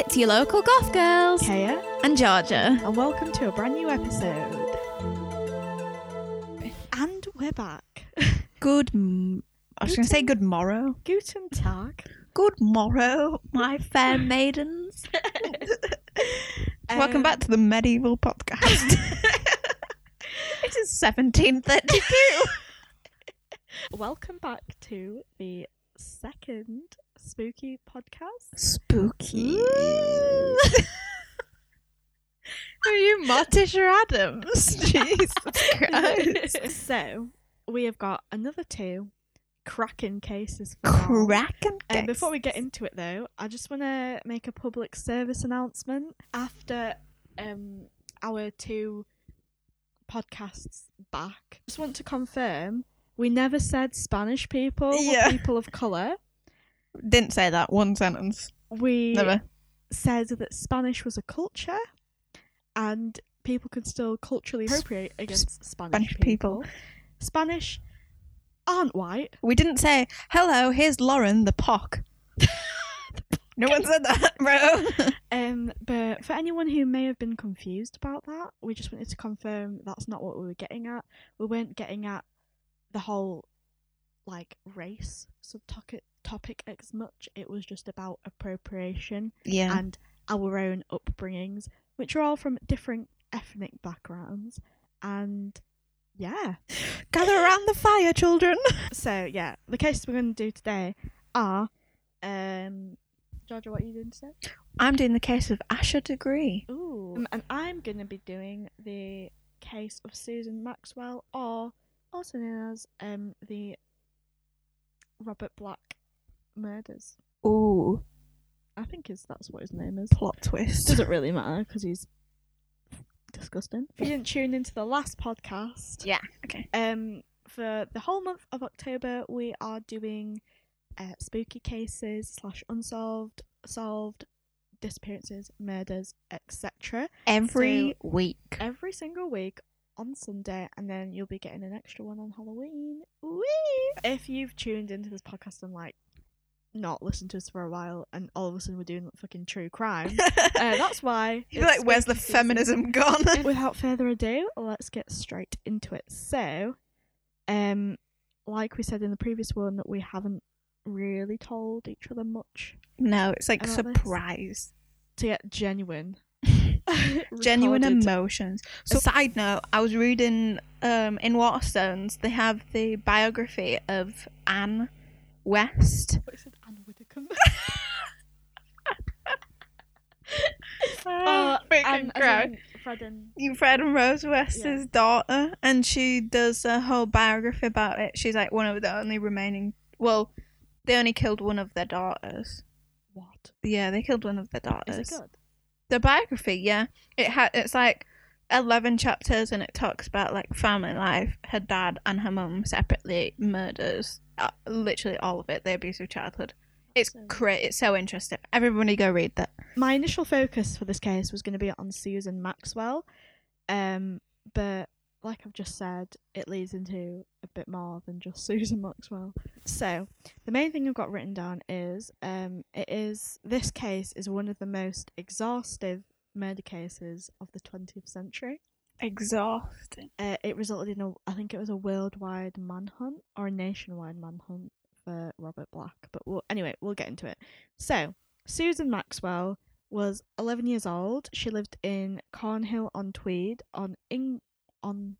It's your local goth girls Kaya, and Georgia. and welcome to a brand new episode. And we're back. Good. M- I was going to say good morrow. Guten Tag. Good morrow, my fair maidens. Welcome Um, back to the medieval podcast. it is 1732. Welcome back to the second spooky podcast. Spooky. Are you Martish or Adams? Jesus Christ. so, we have got another two cracking cases for now. Kraken. Um, before we get into it, though, I just want to make a public service announcement. After um, our two podcasts back, I just want to confirm we never said Spanish people Yeah. were people of colour. Didn't say that one sentence. We Never. said that Spanish was a culture and people could still culturally appropriate against Spanish, Spanish people. people. Spanish aren't white. We didn't say, hello, here's Lauren the POC. no one said that, bro. Um, but for anyone who may have been confused about that, we just wanted to confirm that's not what we were getting at. We weren't getting at the whole like race subtopic topic as much. It was just about appropriation yeah. and our own upbringings, which are all from different ethnic backgrounds. And yeah, Gather around the fire, children. so yeah, the cases we're going to do today are, um, Georgia, what are you doing today? I'm doing the case of Asha Degree. Ooh. Um, and I'm going to be doing the case of Susan Maxwell, or also known as um, the Robert Black murders. Ooh, I think is that's what his name is. plot twist. Doesn't really matter because he's disgusting. If you didn't tune into the last podcast, Yeah, okay. um, for the whole month of October, we are doing uh, spooky cases slash unsolved, solved disappearances, murders, etc. Every week. every single week on Sunday, and then you'll be getting an extra one on Halloween. Whee! If you've tuned into this podcast and like not listened to us for a while, and all of a sudden we're doing like, fucking true crime, uh, that's why. You're like, where's the season. feminism gone? Without further ado, let's get straight into it. So, um, like we said in the previous one, that we haven't really told each other much no, it's like About this? surprise. to get genuine, Genuine emotions. So, side note, I was reading um, in Waterstones, they have the biography of Anne West. What is it, Anne Widdecombe? Oh, Uh, freaking Anne, as Fred and You Fred and Rose West's daughter, and she does a whole biography about it. She's like one of the only remaining. Well, they only killed one of their daughters. what? Yeah, they killed one of their daughters. Is it good? The biography, yeah, it had. It's like eleven chapters, and it talks about like family life. Her dad and her mum separately murders. Uh, literally all of it. Their abusive childhood. It's So- great. It's so interesting. Everybody go read that. My initial focus for this case was going to be on Susan Maxwell, um, but like I've just said, it leads into a bit more than just Susan Maxwell. So the main thing I've got written down is um, it is this case is one of the most exhaustive murder cases of the 20th century. Exhausting. Uh, it resulted in a, I think it was a worldwide manhunt or a nationwide manhunt for Robert Black. But we'll, anyway, we'll get into it. So, Susan Maxwell was 11 years old. She lived in Cornhill on Tweed on Eng- on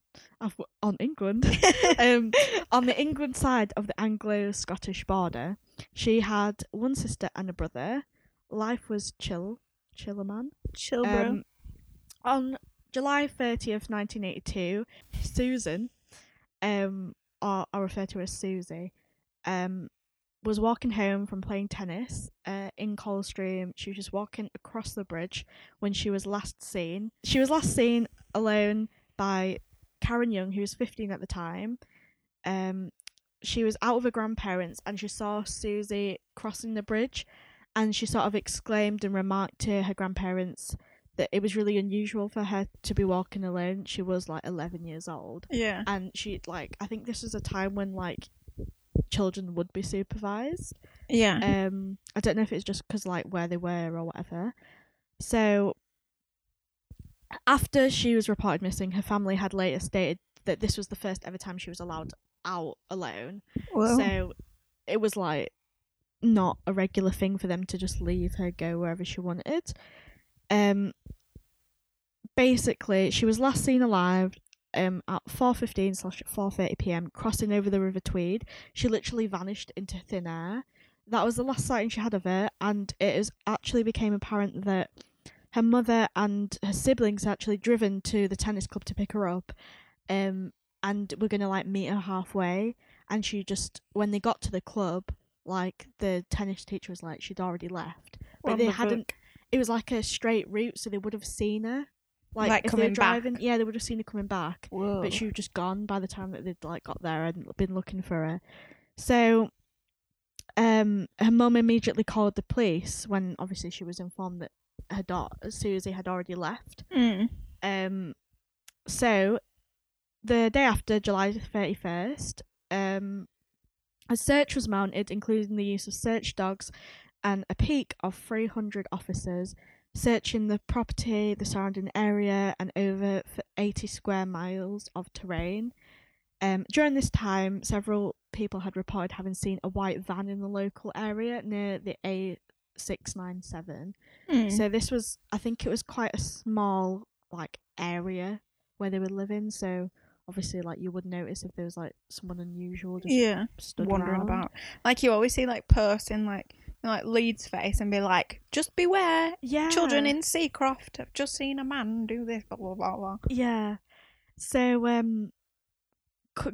on England, um, on the England side of the Anglo-Scottish border. She had one sister and a brother. Life was chill, chiller man. Chill, bro. Um, on July 30th, 1982, Susan, um, or I refer to her as Susie, um, was walking home from playing tennis uh, in Coldstream. She was just walking across the bridge when she was last seen. She was last seen alone by Karen Young, who was 15 at the time. Um, she was out with her grandparents and she saw Susie crossing the bridge and she sort of exclaimed and remarked to her grandparents that it was really unusual for her to be walking alone. She was like 11 years old. yeah. And she, like, I think this was a time when, like, children would be supervised. Yeah. Um, I don't know if it's just because like where they were or whatever. So after she was reported missing, her family had later stated that this was the first ever time she was allowed out alone. well, So it was like not a regular thing for them to just leave her go wherever she wanted. Um basically she was last seen alive um at 4:15 slash 4:30 p.m. crossing over the River Tweed. She literally vanished into thin air. That was the last sighting she had of her, and it is actually became apparent that her mother and her siblings actually driven to the tennis club to pick her up, um, and were gonna like meet her halfway. And she just, when they got to the club, like the tennis teacher was like she'd already left, but what they the hadn't. fuck? It was like a straight route, so they would have seen her. Like, Like if they were coming back? driving, yeah, they would have seen her coming back Whoa. but she was just gone by the time that they'd like got there and been looking for her. So, um, her mum immediately called the police when obviously she was informed that her daughter Susie had already left. Mm. Um, so the day after July thirty first, um, a search was mounted, including the use of search dogs and a peak of three hundred officers searching the property, the surrounding area, and over 80 square miles of terrain. Um, during this time, several people had reported having seen a white van in the local area near the A697. Mm. So this was, I think it was quite a small like area where they were living. So obviously, like you would notice if there was like someone unusual just yeah. stood Wandering around. about. Like you always see like posts in like like Leeds face and be like, just beware, Yeah, children in Seacroft have just seen a man do this, blah blah blah blah. Yeah. So um,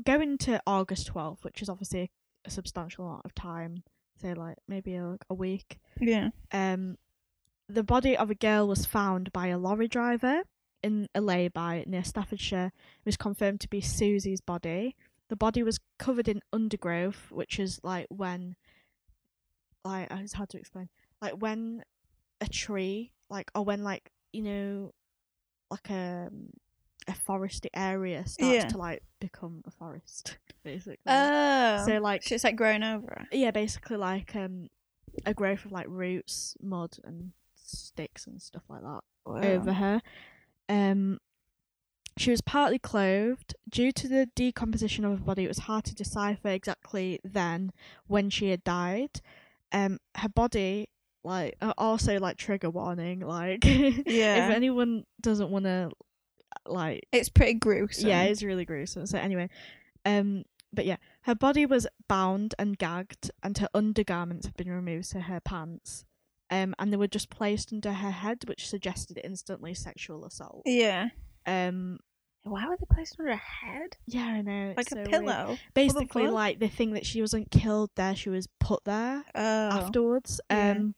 going to August twelfth, which is obviously a substantial amount of time, say like maybe a, a week. Yeah. Um, the body of a girl was found by a lorry driver in a lay-by near Staffordshire. It was confirmed to be Susie's body. The body was covered in undergrowth, which is like when, like it's hard to explain, like when a tree, like or when like you know, like a a foresty area starts Yeah. to like become a forest, basically. Oh. so like so it's like growing over. yeah, basically like um a growth of like roots, mud and sticks and stuff like that over her. Um she was partly clothed. Due to the decomposition of her body, it was hard to decipher exactly then when she had died. Um her body like uh, also like trigger warning, like Yeah. if anyone doesn't wanna like It's pretty gruesome. yeah, it's really gruesome. So anyway, um, but yeah, her body was bound and gagged, and her undergarments had been removed, so her pants, um, and they were just placed under her head, which suggested instantly sexual assault. Yeah. Um, Why were they placed under her head? yeah, I know. Like it's a so weird. pillow? Basically, fuck? like the thing that she wasn't killed there; she was put there Oh. afterwards. yeah. Um,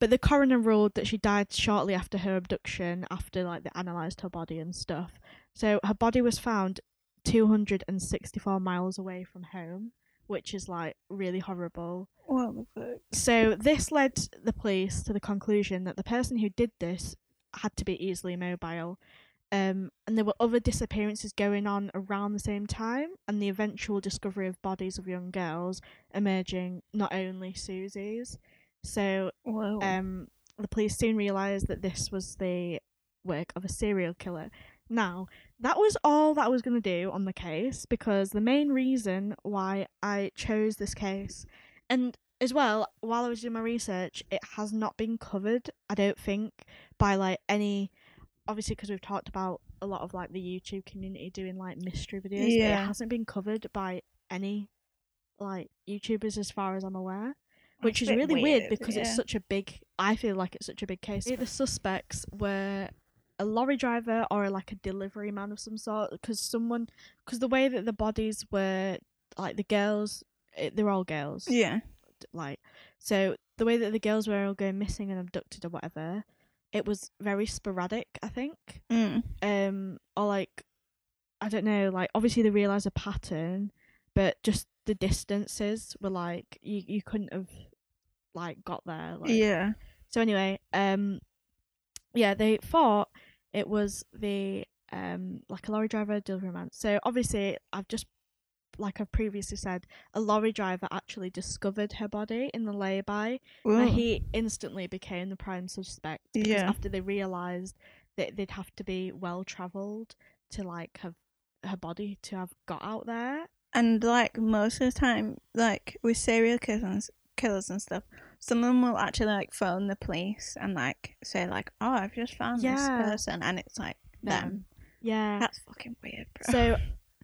but the coroner ruled that she died shortly after her abduction, after like they analysed her body and stuff. So her body was found 264 miles away from home, which is like really horrible. What the fuck? So this led the police to the conclusion that the person who did this had to be easily mobile. Um, and there were other disappearances going on around the same time, and the eventual discovery of bodies of young girls emerging, not only Susie's. So Whoa. um, the police soon realised that this was the work of a serial killer. Now, that was all that I was going to do on the case because the main reason why I chose this case, and as well, while I was doing my research, it has not been covered, I don't think, by like any. Obviously, because we've talked about a lot of like the YouTube community doing like mystery videos, but Yeah. it hasn't been covered by any like YouTubers as far as I'm aware oh, which is That's a bit really weird, weird, because it's such a big. I feel like it's such a big case. The suspects were a lorry driver or like a delivery man of some sort, because someone, because the way that the bodies were, like the girls, it, they're all girls, yeah. like so the way that the girls were all going missing and abducted or whatever, it was very sporadic. I think Mm. um or like I don't know, like obviously they realise a pattern, but just the distances were like you you couldn't have like got there. Like. Yeah. So anyway, um yeah, they thought it was the um like a lorry driver delivery man. So obviously I've just like I've previously said, a lorry driver actually discovered her body in the lay-by, and he instantly became the prime suspect. Because Yeah. After they realised that they'd have to be well travelled to like have her body to have got out there. And like most of the time, like with serial killers, killers and stuff, some of them will actually like phone the police and like say like, "Oh, I've just found Yeah. this person," and it's like them. Yeah. That's fucking weird, bro. So,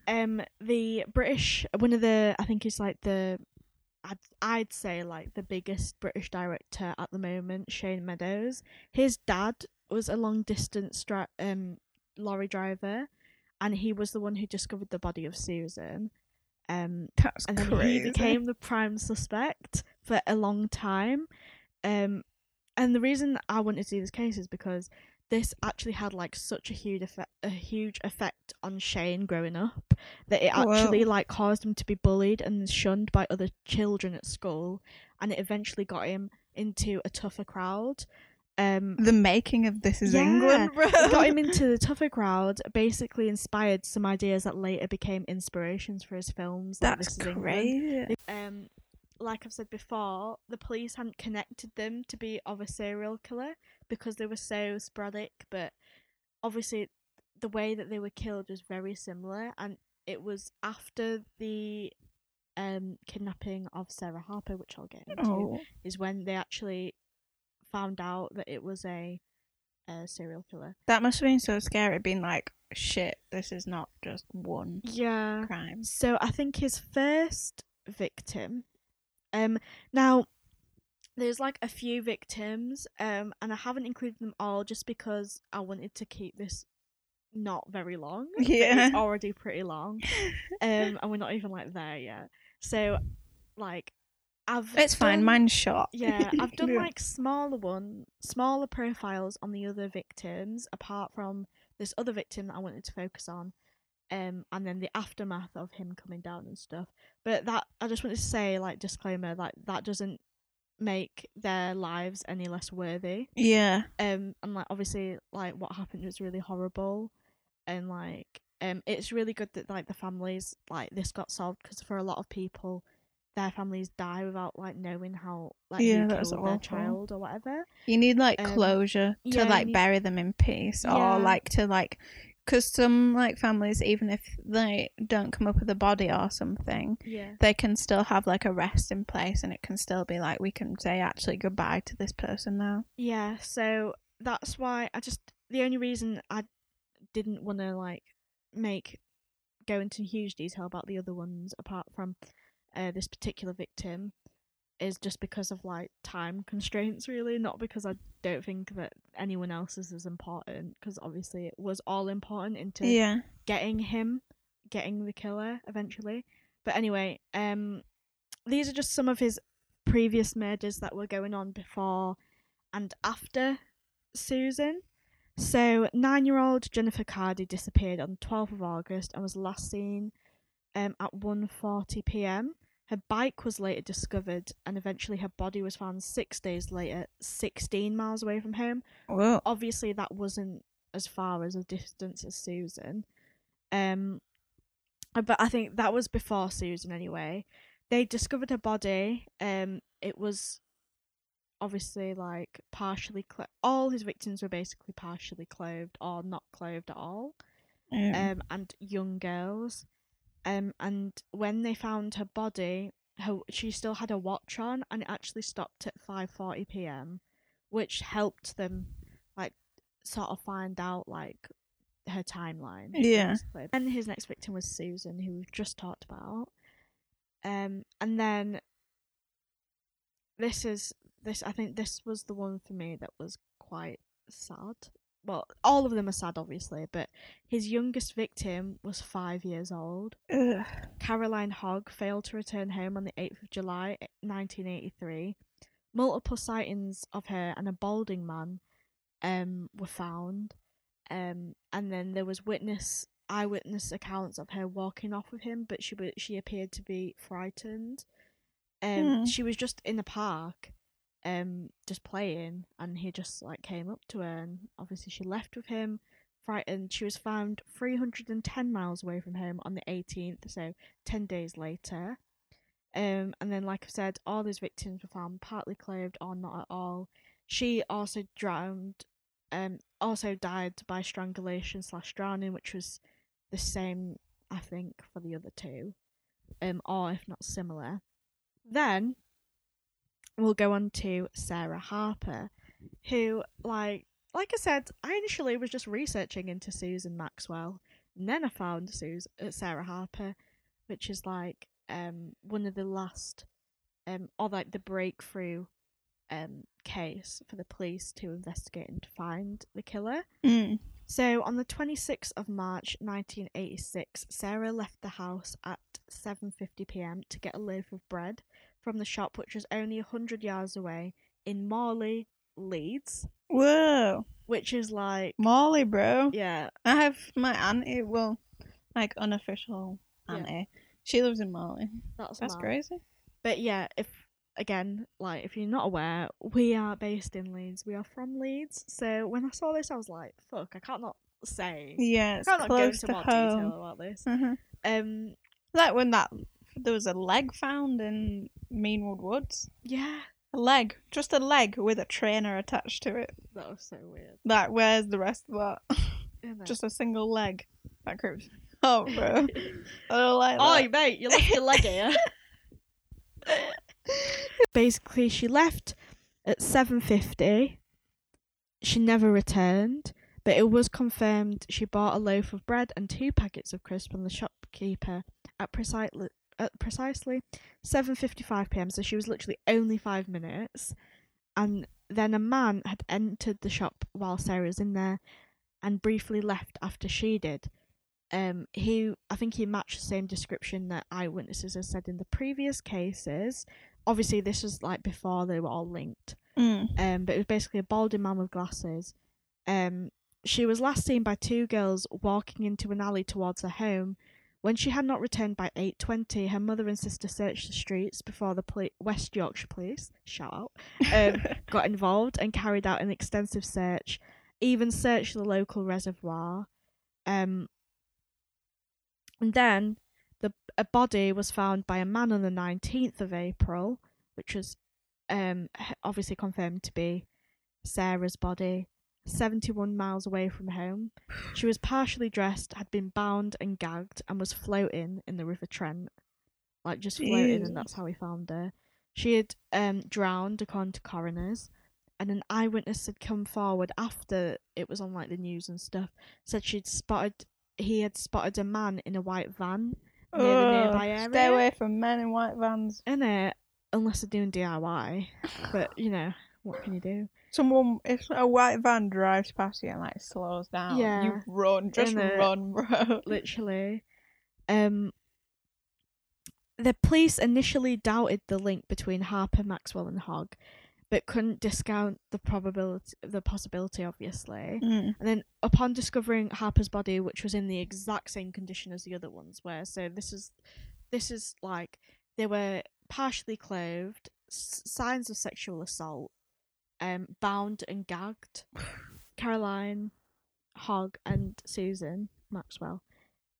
um, the British, one of the, I think he's like the, I'd, I'd say like the biggest British director at the moment, Shane Meadows. His dad was a long distance dri- um lorry driver, and he was the one who discovered the body of Susan. Um, that's and then crazy. he became the prime suspect for a long time. Um, and the reason I wanted to do this case is because this actually had like such a huge effect, a huge effect on Shane growing up that it Wow. actually like caused him to be bullied and shunned by other children at school, and it eventually got him into a tougher crowd. Um, the making of this is Yeah. England, bro. got him into the tougher crowd, basically inspired some ideas that later became inspirations for his films. Like That's This Is crazy. um like I've said before, the police hadn't connected them to be of a serial killer because they were so sporadic, but obviously the way that they were killed was very similar and it was after the um kidnapping of Sarah Harper, which I'll get into, Oh, is when they actually found out that it was a, a serial killer. that must have been so scary. Being like, shit, this is not just one Yeah. crime. So I think his first victim, um, now there's like a few victims, um, and I haven't included them all just because I wanted to keep this not very long. Yeah. it's already pretty long, um, and we're not even like there yet. So, like, I've It's fine. Mine's short. yeah, I've done like smaller one, smaller profiles on the other victims, apart from this other victim that I wanted to focus on, um, and then the aftermath of him coming down and stuff. But that I just wanted to say, like disclaimer, like that doesn't make their lives any less worthy. Yeah. Um, and like obviously, like what happened was really horrible, and like um, it's really good that like the families like this got solved because for a lot of people. Their families die without like knowing how like Yeah, that's their awful. child or whatever. You need like Um, closure to yeah, like need- bury them in peace, Yeah. or like to like, because some like families, even if they don't come up with a body or something, Yeah. they can still have like a rest in place, and it can still be like we can say actually goodbye to this person now. Yeah, so that's why I just the only reason I didn't want to like make go into huge detail about the other ones apart from uh, this particular victim is just because of like time constraints really not because I don't think that anyone else is as important because obviously it was all important into Yeah. getting him, getting the killer eventually. But anyway, um, these are just some of his previous murders that were going on before and after Susan. So, nine-year-old Jennifer Cardy disappeared on the 12th of August and was last seen um, at 1:40 p.m. Her bike was later discovered, and eventually her body was found six days later, 16 miles away from home Well, obviously that wasn't as far as a distance as Susan. Um but I think that was before Susan anyway. They discovered her body. Um it was obviously like partially clo- all his victims were basically partially clothed or not clothed at all. Yeah. Um and young girls. Um and when they found her body, her she still had a watch on and it actually stopped at 5:40 p.m. which helped them like sort of find out like her timeline. Yeah. basically. And his next victim was Susan, who we've just talked about. Um, and then this is this. I think this was the one for me that was quite sad. Well, all of them are sad, obviously, but his youngest victim was five years old. Ugh. Caroline Hogg failed to return home on the 8th of July, 1983. Multiple sightings of her and a balding man um, were found. Um, and then there was witness eyewitness accounts of her walking off with him, but she she appeared to be frightened. Um, Hmm. She was just in a park, um, just playing, and he just like came up to her, and obviously she left with him. frightened, she was found 310 miles away from home on the 18th, so 10 days later. Um, and then, like I said, all these victims were found partly clothed or not at all. She also drowned, um, also died by strangulation slash drowning, which was the same, I think, for the other two, um, or if not similar. Then we'll go on to Sarah Harper, who, like, like I said, I initially was just researching into Susan Maxwell, and then I found Sus- uh, Sarah Harper, which is like um one of the last, um, or like the breakthrough, um, case for the police to investigate and to find the killer. Mm. So on the 26th of March 1986, Sarah left the house at 7:50 p.m. to get a loaf of bread from the shop which was only 100 yards away in Morley, Leeds, Whoa, which is like Molly, bro. yeah, I have my auntie. Well, like unofficial Yeah. auntie. She lives in Molly. that's That's crazy. But yeah, if again, like if you're not aware, we are based in Leeds. We are from Leeds. So when I saw this, I was like, "Fuck, I can't not say." Yeah, it's I can't not go close into to more home. detail about this. Mhm. Um, Like when that there was a leg found in Meanwood Woods. yeah, A leg, just a leg with a trainer attached to it. that was so weird. Like, where's the rest of that? Isn't it? just a single leg. That creeps. Oh, bro. I don't like Oi, that. mate, you left your leg here. Basically, she left at seven fifty. She never returned, but it was confirmed she bought a loaf of bread and two packets of crisps from the shopkeeper at precisely at precisely seven fifty five p.m. So she was literally only five minutes, and then a man had entered the shop while Sarah was in there, and briefly left after she did. Um he i think he matched the same description that eyewitnesses had said in the previous cases. Obviously this was like before they were all linked. Mm. um but it was basically a balding man with glasses. Um she was last seen by two girls walking into an alley towards her home when she had not returned by 8.20 her mother and sister searched the streets before the poli- west yorkshire police shout out um, got involved and carried out an extensive search even searched the local reservoir um, and then the a body was found by a man on the 19th of April, which was um obviously confirmed to be Sarah's body, 71 miles away from home. She was partially dressed, had been bound and gagged, and was floating in the River Trent. Like just floating, Ew. and that's how we found her. She had um drowned, according to coroners. And an eyewitness had come forward after it was on like the news and stuff. Said she'd spotted he had spotted a man in a white van near the nearby area. Stay away from men in white vans. In it, unless they're doing DIY. But you know, what can you do? Someone, if a white van drives past you and like slows down, Yeah. you run, just Innit? run, bro. Literally. Um the police initially doubted the link between Harper, Maxwell and Hogg, but couldn't discount the probability the possibility obviously. Mm. And then upon discovering Harper's body, which was in the exact same condition as the other ones were, so this is this is like they were partially clothed, s- signs of sexual assault, um, bound and gagged. Caroline, Hogg, and Susan Maxwell.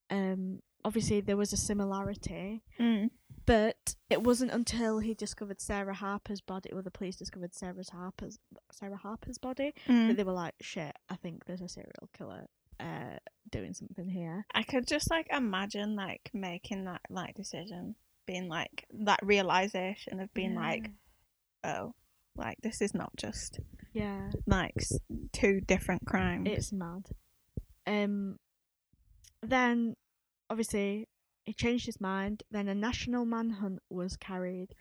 Um, obviously there was a similarity, Mm. but it wasn't until he discovered Sarah Harper's body, or the police discovered Sarah's Harper's Sarah Harper's body, that Mm. they were like, "Shit, I think there's a serial killer uh, doing something here." I could just like imagine like making that like decision, being like that realization of being like, oh, like this is not just yeah, like two different crimes. it's mad. Um, then obviously he changed his mind. Then a national manhunt was carried,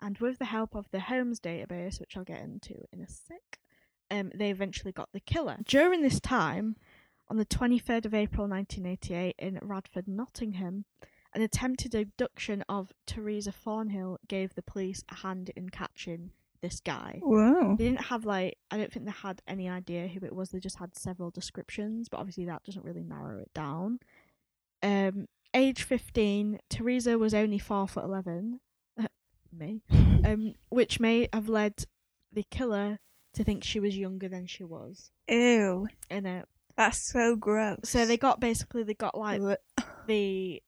and with the help of the Holmes database, which I'll get into in a sec, um, they eventually got the killer. During this time, on the 23rd of April 1988 in Radford, Nottingham, an attempted abduction of Teresa Thornhill gave the police a hand in catching this guy. They didn't have like I don't think they had any idea who it was. They just had several descriptions, but obviously that doesn't really narrow it down. Um, age fifteen, Teresa was only four foot eleven. me, um, which may have led the killer to think she was younger than she was. Ew. In it, That's so gross. So they got basically they got like the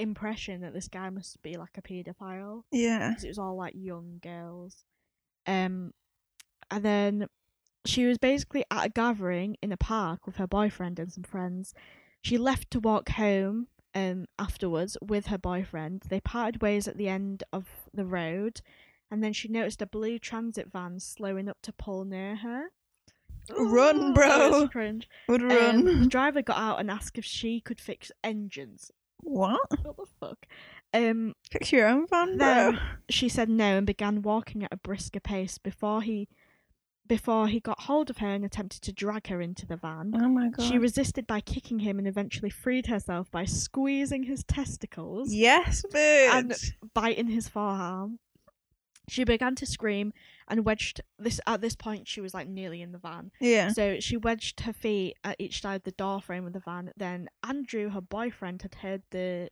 impression that this guy must be like a paedophile yeah. because it was all like young girls. Um, and then she was basically at a gathering in a park with her boyfriend and some friends. She left to walk home um afterwards with her boyfriend. They parted ways at the end of the road, and then she noticed a blue transit van slowing up to pull near her. Run, bro. cringe. Would Um, run. the driver got out and asked if she could fix engines. what? What the fuck? Um, Fix your own van, bro. Then- she said no and began walking at a brisker pace before he before he got hold of her and attempted to drag her into the van. oh my god. She resisted by kicking him and eventually freed herself by squeezing his testicles, Yes, bitch. And- biting his forearm. She began to scream and wedged this at this point she was like nearly in the van. yeah. So she wedged her feet at each side of the door frame of the van. Then Andrew, her boyfriend, had heard the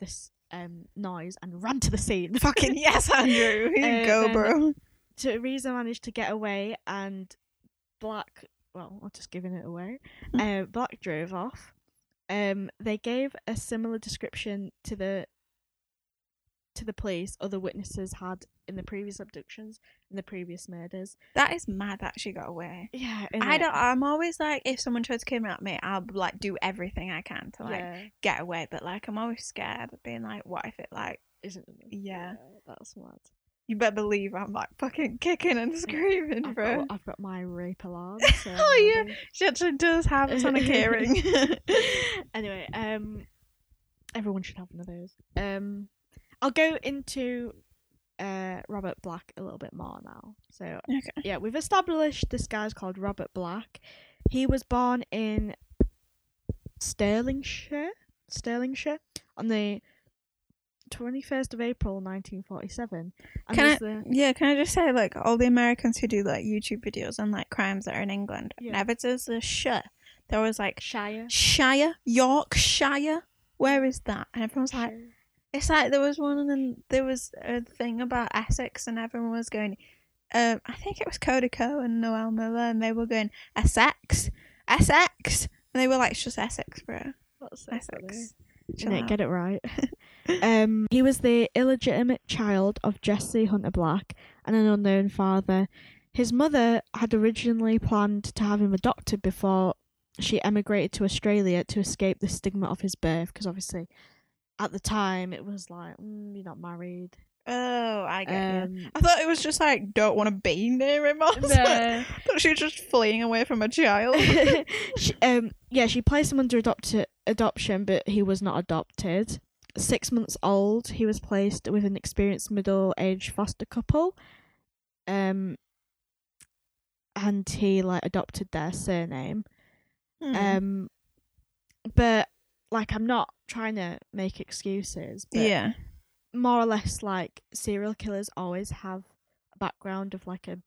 this um noise and ran to the scene. Fucking yes, Andrew. Here you Uh, go, bro. Teresa managed to get away, and Black. Well, I'm just giving it away. Mm. Uh, Black drove off. Um, they gave a similar description to the to the police other witnesses had in the previous abductions and the previous murders. That is mad that she got away. Yeah, I don't. I'm always like, if someone tries to kidnap me, I'll like do everything I can to like yeah, get away. But like, I'm always scared of being like, what if it like? isn't it? Yeah. that's mad. You better believe I'm like fucking kicking and screaming, I've bro. got, I've got my rape alarm. So Oh, yeah. She actually does have a sonic hearing. anyway, um, everyone should have one of those. Um, I'll go into uh Robert Black a little bit more now. So okay. yeah, we've established this guy's called Robert Black. He was born in Stirlingshire, Stirlingshire, on the twenty first of April, nineteen forty seven. Can I- the Yeah, can I just say, like, all the Americans who do like YouTube videos on like crimes that are in England, Yeah. never does the sh. There was like Shire. Shire, Yorkshire. Where is that? And everyone's like, Shire. It's like there was one, and there was a thing about Essex, and everyone was going. Um, I think it was Cody Ko and Noel Miller, and they were going Essex, Essex, and they were like, it's just Essex, bro, That's so. Essex. Chill Innit, out. get it right. um, he was the illegitimate child of Jesse Hunter Black and an unknown father. His mother had originally planned to have him adopted before she emigrated to Australia to escape the stigma of his birth, because obviously, at the time, it was like, mm, you're not married. Oh, I get you. Um, I thought it was just like don't want to be near him. Like- no. I thought she was just fleeing away from a child. she, um, yeah, she placed him under adopt- adoption, but he was not adopted. Six months old, he was placed with an experienced middle-aged foster couple. Um, and he like adopted their surname. Hmm. Um, but like, I'm not trying to make excuses. But yeah, more or less, like serial killers always have a background of like a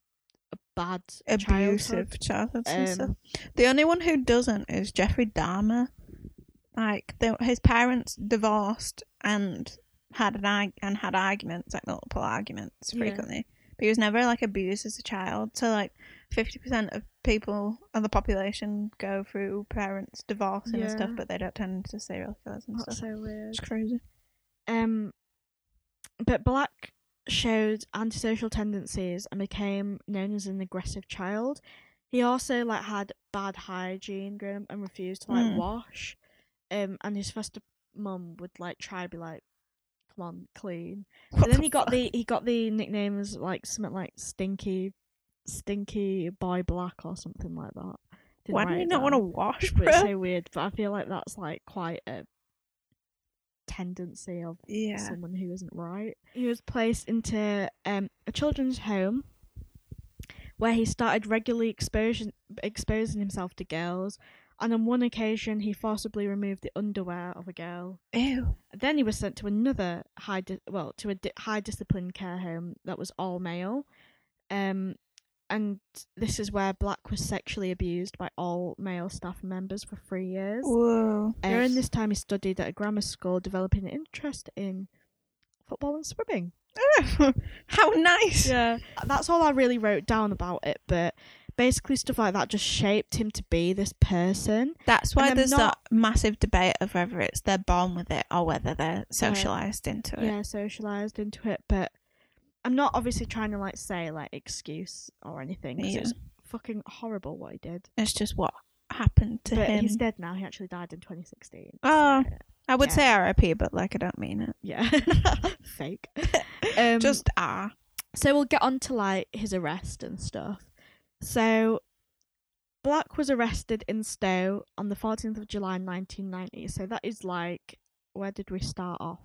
a bad abusive childhood and Um, stuff. The only one who doesn't is Jeffrey Dahmer. Like the, his parents divorced and had an and had arguments, like multiple arguments Yeah. frequently. But he was never like abused as a child. So like fifty percent of people of the population go through parents divorcing and stuff, but they don't turn into serial killers and That's stuff. so weird. It's crazy. Um, but Black showed antisocial tendencies and became known as an aggressive child. He also like had bad hygiene growing up and refused to like Mm. wash. Um, and his foster mum would like try to be like, "Come on, clean." But then the he got the he got the nicknames like something like Stinky, Stinky Boy Black or something like that. Didn't Why do you not want to wash, bro? it's so weird. But I feel like that's like quite a tendency of yeah. someone who isn't right. He was placed into um, a children's home where he started regularly exposing exposing himself to girls. And on one occasion, he forcibly removed the underwear of a girl. Ew. Then he was sent to another high, di- well, to a di- high discipline care home that was all male. Um, and this is where Black was sexually abused by all male staff members for three years. Whoa. During this time, he studied at a grammar school, developing an interest in football and swimming. How nice. Yeah, that's all I really wrote down about it. But basically stuff like that just shaped him to be this person. That's why there's not- that massive debate of whether it's they're born with it or whether they're socialized into it. Yeah, socialized into it, but I'm not obviously trying to like say like excuse or anything. 'cause Yeah. It's fucking horrible what he did. It's just what happened to but him. he's dead now. He actually died in 2016. Oh. so, I would say RIP, but like I don't mean it. yeah, fake. Um, just ah. So we'll get on to like his arrest and stuff. So Black was arrested in Stow on the 14th of July 1990. So that is like where did we start off?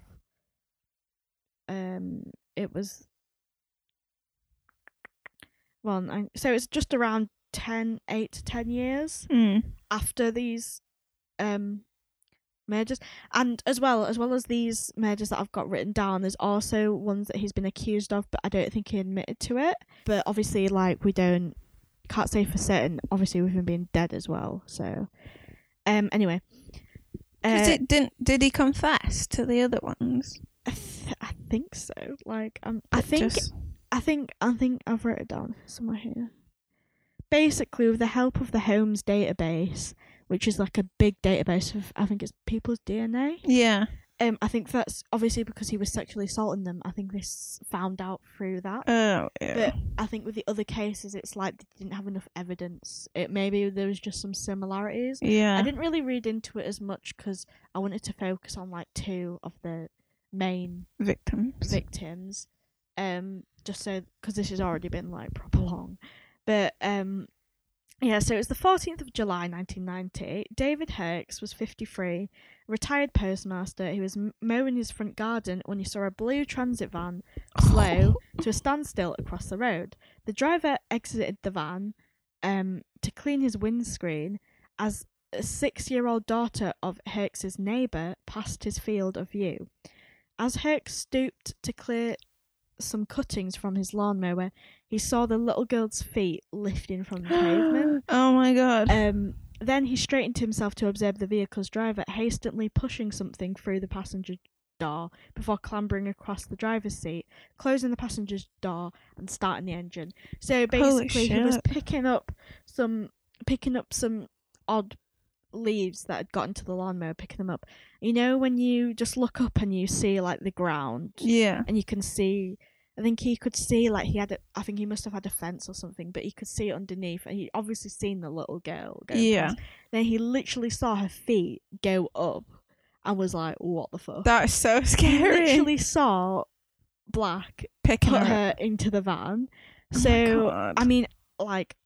Um it was well, nine- so it's just around 10 8 to 10 years Mm. after these um murders and as well as well as these murders that I've got written down there's also ones that he's been accused of but I don't think he admitted to it but obviously like we don't can't say for certain obviously with him being dead as well so um anyway. uh, it didn't. Did he confess to the other ones? I, th- I think so like um I think just- I think I think I've written it down somewhere here. Basically, with the help of the Holmes database, which is like a big database of I think it's people's DNA. yeah. Um, I think that's obviously because he was sexually assaulting them. I think this found out through that. Oh yeah. But I think with the other cases, it's like they didn't have enough evidence. It maybe there was just some similarities. yeah. I didn't really read into it as much because I wanted to focus on like two of the main Victims. victims um just so because this has already been like proper long. But um yeah so it was the 14th of july 1990 david Herkes was 53 retired postmaster he was mowing his front garden when he saw a blue transit van slow to a standstill across the road. The driver exited the van um to clean his windscreen as a six-year-old daughter of Herkes's neighbour passed his field of view. As Herc stooped to clear some cuttings from his lawnmower, he saw the little girl's feet lifting from the pavement. oh my god. Um, then he straightened himself to observe the vehicle's driver hastily pushing something through the passenger door before clambering across the driver's seat, closing the passenger's door and starting the engine. So basically, he was picking up some picking up some odd leaves that had got into the lawnmower, picking them up. You know when you just look up and you see like the ground yeah. and you can see I think he could see like he had a, I think he must have had a fence or something, but he could see it underneath and he obviously seen the little girl go Yeah. past. Then he literally saw her feet go up and was like, What the fuck? That is so he scary. literally saw Black Picking put her. her into the van. Oh so. I mean, like,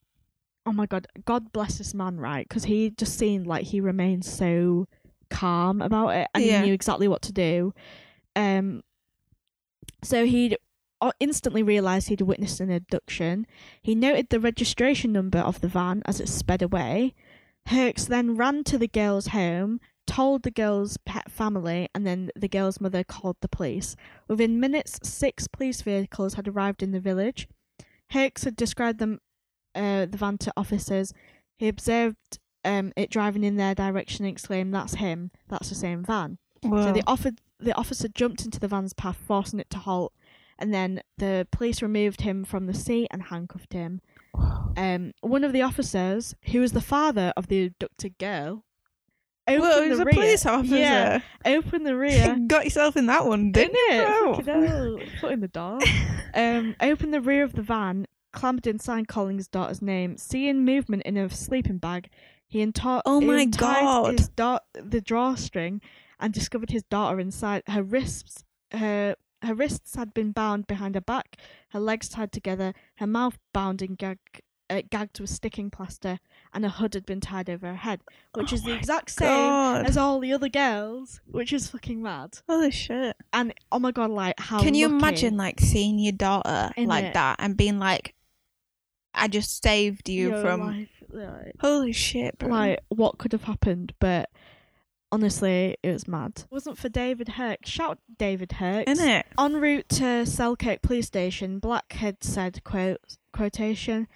oh my god, God bless this man, right? Because he just seemed like he remained so calm about it, and Yeah. he knew exactly what to do. Um, so he'd instantly realised he'd witnessed an abduction. He noted the registration number of the van as it sped away. Herkes then ran to the girl's home, told the girl's pet family, and then the girl's mother called the police. Within minutes, six police vehicles had arrived in the village. Herkes had described them, uh, the van to officers. He observed um, it driving in their direction and exclaimed, "That's him. That's the same van." So the offered the officer jumped into the van's path, forcing it to halt, and then the police removed him from the seat and handcuffed him. Um, one of the officers, who was the father of the abducted girl, opened Whoa, the he's a rear. police officer. Yeah, opened the rear. Got yourself in that one, Didn't didn't it? you? Foot in the door. um, opened the rear of the van, clambered inside calling his daughter's name. Seeing movement in a sleeping bag, he unta- Oh my untied God. his da- the drawstring and discovered his daughter inside. Her wrists, her her wrists had been bound behind her back, her legs tied together, her mouth bound and gag, uh, gagged with sticking plaster, and a hood had been tied over her head, which Oh is the exact same as all the other girls, which is fucking mad. Holy shit. And oh my god, like how Can you imagine like seeing your daughter like that and being like, I just saved you your from life, like, holy shit, bro. like what could have happened? But honestly, it was mad. It wasn't for David Herc. Shout David Herc. Isn't it? En route to Selkirk police station, Blackhead said, quote, quotation,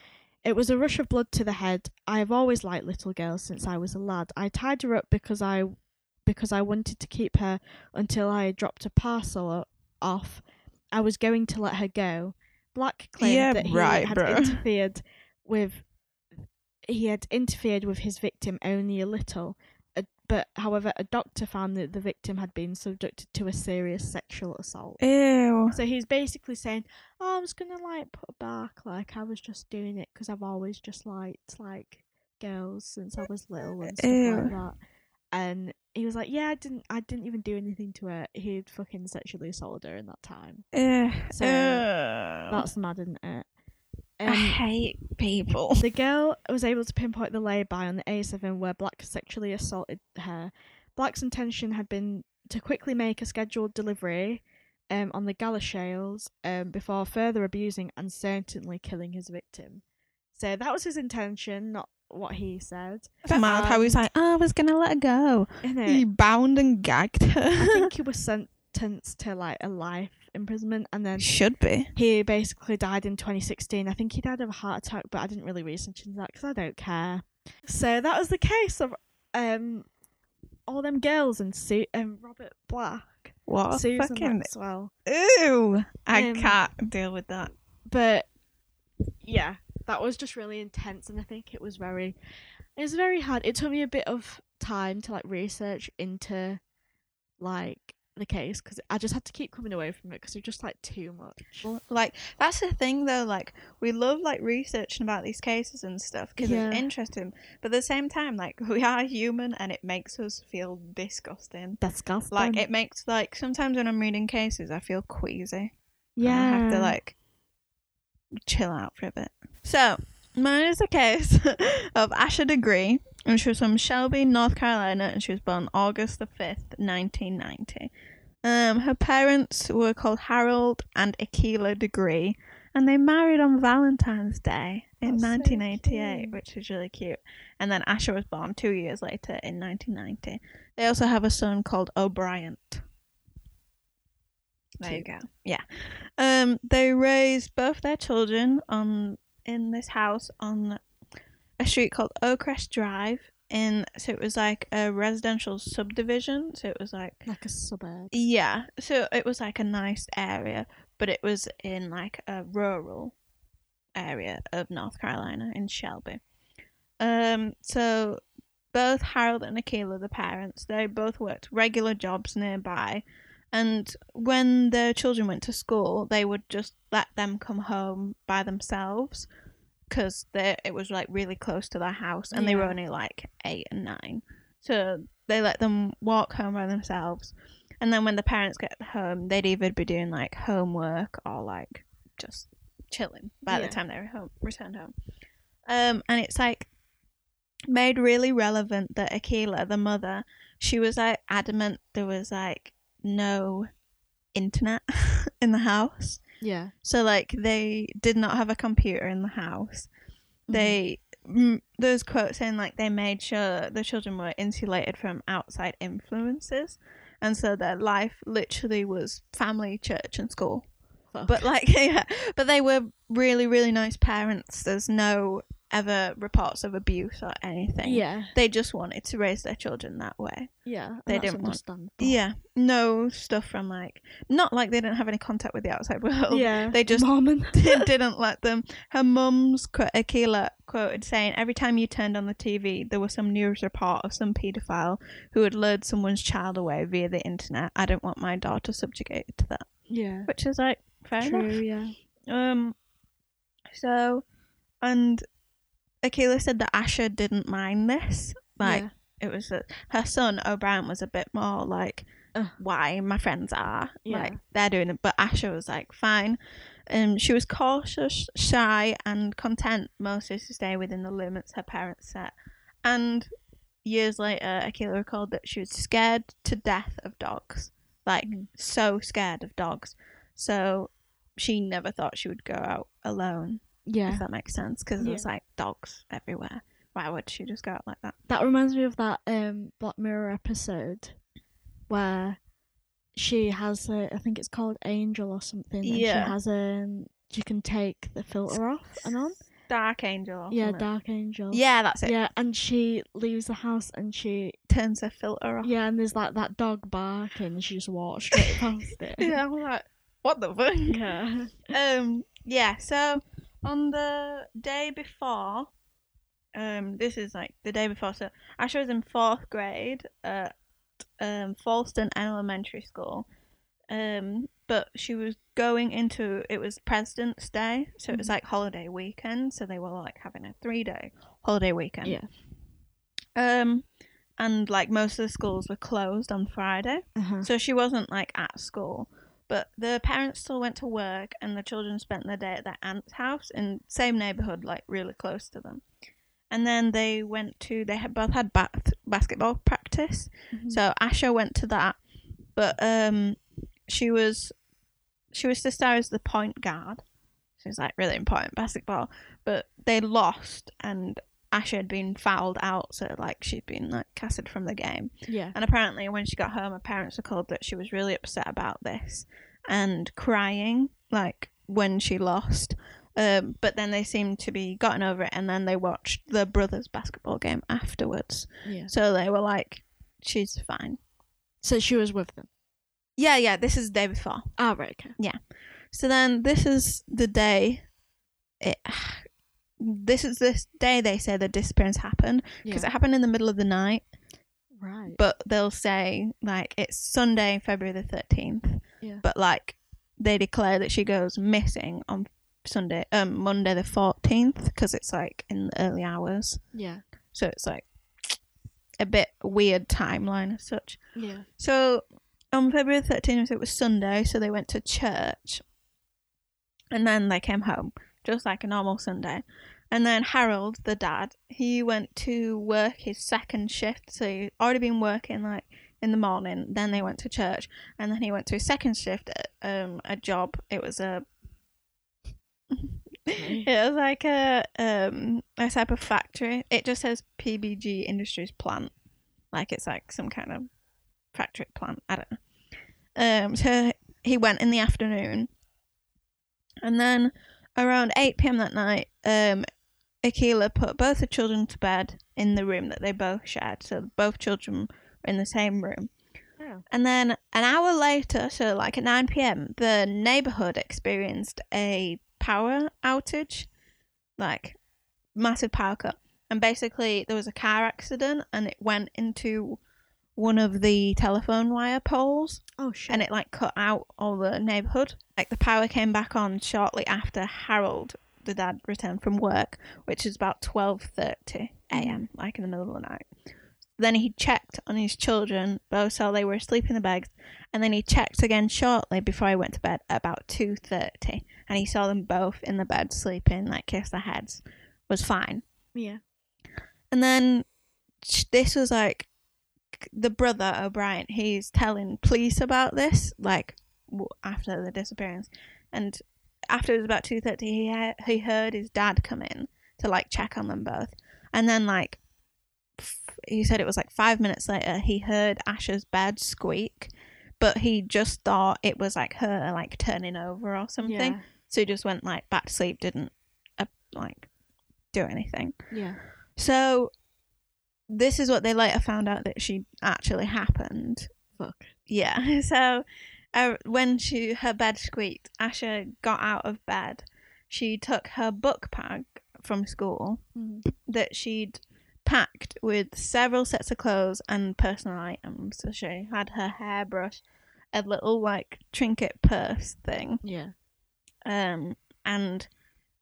It was a rush of blood to the head. I have always liked little girls since I was a lad. I tied her up because I because I wanted to keep her until I dropped a parcel off. I was going to let her go. Black claimed Yeah, that he right, had bro. interfered with he had interfered with his victim only a little. But however, a doctor found that the victim had been subjected to a serious sexual assault. Ew. So he's basically saying, "Oh, I'm just gonna like put back. Like I was just doing it because I've always just liked like girls since I was little and stuff Ew. like that." And he was like, "Yeah, I didn't. I didn't even do anything to her. He'd fucking sexually assaulted her in that time. Ew. So, Ew. That's mad, isn't it?" I Um, hate people. the girl was able to pinpoint the lay-by on the A7 where Black sexually assaulted her. Black's intention had been to quickly make a scheduled delivery um, on the Galashiels um, before further abusing and certainly killing his victim. So that was his intention, not what he said. It's mad how he's like, oh, I was gonna let her go. He bound and gagged her. I think he was sentenced to like a life imprisonment and then should be. he basically died in 2016. I think he died of a heart attack, but I didn't really research into that because I don't care. So that was the case of um all them girls and Su- um, Robert Black, What? Susan fucking Maxwell. ew! I Um, can't deal with that. But yeah, that was just really intense, and I think it was very, it was very hard. It took me a bit of time to like research into like the case because I just had to keep coming away from it because it was just like too much. Like that's the thing though. Like we love like researching about these cases and stuff because Yeah. it's interesting. But at the same time, like we are human and it makes us feel disgusting. Disgusting. Like it makes like sometimes when I'm reading cases, I feel queasy. yeah, I have to like chill out for a bit. So mine is a case of Asha Degree, and she was from Shelby, North Carolina, and she was born August the fifth, nineteen ninety. Um, her parents were called Harold and Akila Degree, and they married on Valentine's Day in That's 1988, cute. which is really cute. And then Asha was born two years later in 1990. They also have a son called O'Brien. There you go. Yeah. Um, they raised both their children on in this house on a street called Oakcrest Drive. and so it was like a residential subdivision. So it was like like a suburb. yeah. So it was like a nice area, but it was in like a rural area of North Carolina in Shelby. Um. So both Harold and Akila, the parents, they both worked regular jobs nearby. And when their children went to school, they would just let them come home by themselves because it was like really close to their house and they were only like eight and nine. So they let them walk home by themselves. And then when the parents get home, they'd either be doing like homework or like just chilling by Yeah. the time they were home, returned home. Um, and it's like made really relevant that Akila, the mother, she was like adamant there was like no internet in the house. Yeah. So like they did not have a computer in the house. Mm-hmm. They mm, there's quotes saying like they made sure the children were insulated from outside influences, and so their life literally was family, church, and school. Fuck. But like yeah, but they were really really nice parents. There's no ever reports of abuse or anything. yeah, They just wanted to raise their children that way. yeah. They didn't want- Yeah, no stuff from like not like they didn't have any contact with the outside world. yeah. They just Mormon. didn't let them. Her mum's quote, Akila quoted saying, "Every time you turned on the TV, there was some news report of some paedophile who had lured someone's child away via the internet. I don't want my daughter subjugated to that." yeah. Which is like fair True. enough. Yeah. Um, so, and Akila said that Asha didn't mind this. Like yeah. it was a, her son O'Brien was a bit more like, Ugh. why my friends are Yeah. like they're doing it, but Asha was like fine. Um, she was cautious, shy, and content mostly to stay within the limits her parents set. And years later, Akila recalled that she was scared to death of dogs, like Mhm. so scared of dogs. So she never thought she would go out alone, Yeah. if that makes sense, because there's like dogs everywhere. Why would she just go out like that? That reminds me of that um Black Mirror episode where she has a, I think it's called Angel or something. Yeah. she has a, she can take the filter off and on. Dark Angel. Yeah. Dark Angel. Yeah, that's it. Yeah, and she leaves the house and she Turns her filter off. yeah, and there's like that dog barking and she just walks straight past it. Yeah, I'm like, what the fuck? Yeah. Um, yeah. So on the day before um, this is like the day before. So Asha was in fourth grade at um, Fallston Elementary School. Um, but she was going into it was President's Day, so it was Mhm. like holiday weekend. So they were like having a three day holiday weekend. Yeah. Um, and like most of the schools were closed on Friday, Uh-huh. so she wasn't like at school. But the parents still went to work, and the children spent the day at their aunt's house in same neighborhood, like really close to them. And then they went to they had both had bat- basketball practice, Mhm. so Asha went to that, but um, she was she was to star as the point guard. She was like really important basketball, but they lost, and Asha had been fouled out, so like she'd been like casted from the game. yeah. And apparently, when she got home, her parents were told that she was really upset about this and crying, like when she lost. Um, but then they seemed to be gotten over it, and then they watched the brothers' basketball game afterwards. Yeah. So they were like, "She's fine." So she was with them. Yeah, yeah. This is the day before. Ah, right. Okay. So then this is the day. It. This is this day they say the disappearance happened because Yeah. it happened in the middle of the night. Right. but they'll say like it's Sunday, February the thirteenth. Yeah. But like they declare that she goes missing on Sunday, um, Monday the fourteenth, because it's like in the early hours. Yeah. So it's like a bit weird timeline as such. Yeah. So on February the thirteenth, it was Sunday, so they went to church, and then they came home just like a normal Sunday. And then Harold, the dad, he went to work his second shift. So he'd already been working like in the morning. Then they went to church, and then he went to his second shift at um a job. It was a it was like a um a type of factory. It just says PPG Industries plant, like it's like some kind of factory plant. I don't know. Um, so he went in the afternoon, and then around eight pm that night, um, Akila put both the children to bed in the room that they both shared. So both children were in the same room. Oh. And then an hour later, so like at 9 pm, the neighborhood experienced a power outage, like massive power cut. And basically, there was a car accident and it went into one of the telephone wire poles Oh shit. and it like cut out all the neighborhood. Like the power came back on shortly after Harold, the dad, returned from work, which is about 12:30 a.m., like in the middle of the night. Then he checked on his children, both saw they were asleep in the beds, and then he checked again shortly before he went to bed at about 2:30, and he saw them both in the bed sleeping, like kiss their heads, was fine. yeah. And then this was like the brother O'Brien. He's telling police about this, like after the disappearance, and after it was about two thirty, he he- he heard his dad come in to like check on them both, and then like he said it was like five minutes later he heard Asha's bed squeak, but he just thought it was like her like turning over or something, Yeah. so he just went like back to sleep, didn't uh, like do anything. Yeah. So this is what they later found out that she actually happened. Fuck. Yeah. So uh, when she her bed squeaked, Asha got out of bed. She took her book bag from school Mm. that she'd packed with several sets of clothes and personal items. So she had her hairbrush, a little like trinket purse thing, Yeah. um, and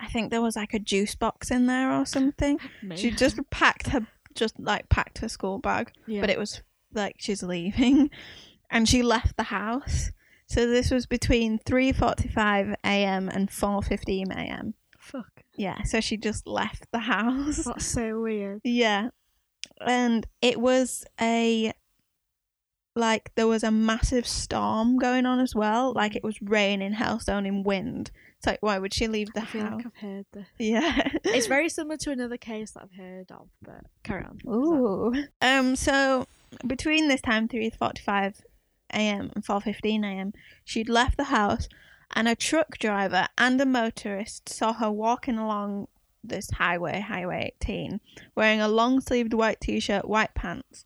I think there was like a juice box in there or something. She just packed her, just like packed her school bag, Yeah. but it was like she's leaving, and she left the house. So this was between three forty-five a.m. and four fifteen a.m. Fuck. Yeah, so she just left the house. That's so weird. Yeah, and it was a like there was a massive storm going on as well. Like it was raining, hailstone, and wind. It's like why would she leave the I feel house? like I've heard this. Yeah, It's very similar to another case that I've heard of, but carry on. Ooh. Um. So between this time, three forty-five a.m. and four fifteen a.m., she'd left the house, and a truck driver and a motorist saw her walking along this highway, Highway 18, wearing a long-sleeved white t-shirt, white pants,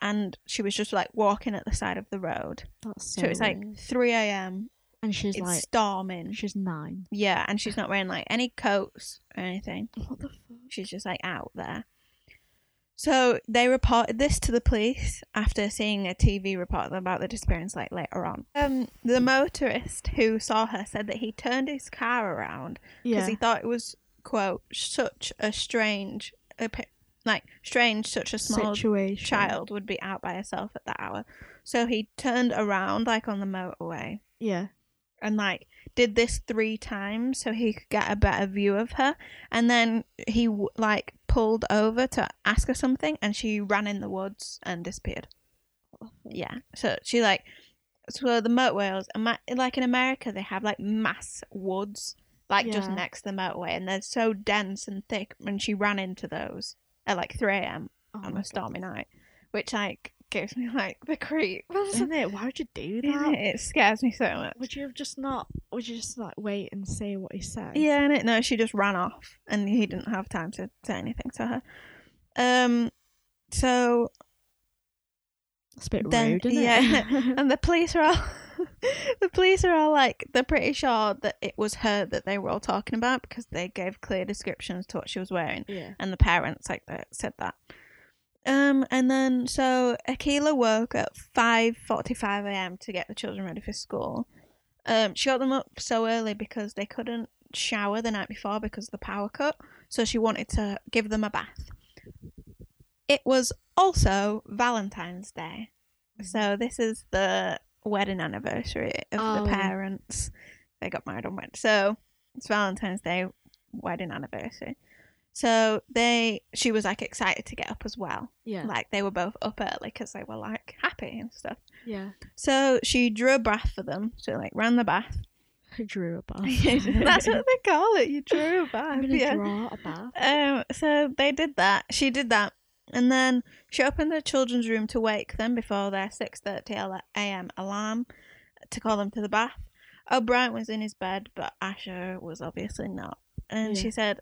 and she was just like walking at the side of the road. That's So, so, it's like three a.m. and she's It's like, storming. she's nine. Yeah, and she's not wearing like any coats or anything. What the fuck? She's just like out there. So they reported this to the police after seeing a TV report about the disappearance like later on. Um, the motorist who saw her said that he turned his car around because Yeah. he thought it was quote such a strange, like strange, such a small situation. child would be out by herself at that hour. So he turned around like on the motorway Yeah. And like did this three times so he could get a better view of her. And then he like pulled over to ask her something and she ran in the woods and disappeared. Yeah. So she like so the motorways like in america they have like mass woods like just next to the motorway and they're so dense and thick and she ran into those at like 3 a.m Oh on a stormy night which like gives me like the creep Isn't it? Why would you do that? it? it scares me so much Would you have just not? Would you just like wait and see what he said? Yeah, and it, no, she just ran off, and he didn't have time to say anything to her. Um, so It's a bit Then- rude, isn't yeah. it? and the police are all, the police are all like, they're pretty sure that it was her that they were all talking about because they gave clear descriptions to what she was wearing, yeah. and the parents like that said that. Um, and then so Akila woke at five forty-five a.m. to get the children ready for school. Um, she got them up so early because they couldn't shower the night before because of the power cut. So she wanted to give them a bath. It was also Valentine's Day, so this is the wedding anniversary of Oh. the parents. They got married on Wednesday, so it's Valentine's Day wedding anniversary. So they, she was like excited to get up as well. Yeah. Like they were both up early because they were like happy and stuff. yeah. So she drew a bath for them. So like ran the bath. I drew a bath. That's what they call it. You drew a bath. I'm gonna yeah. draw a bath. Um. So they did that. She did that, and then she opened the children's room to wake them before their six thirty a.m. alarm to call them to the bath. O'Brien was in his bed, but Asha was obviously not. And she said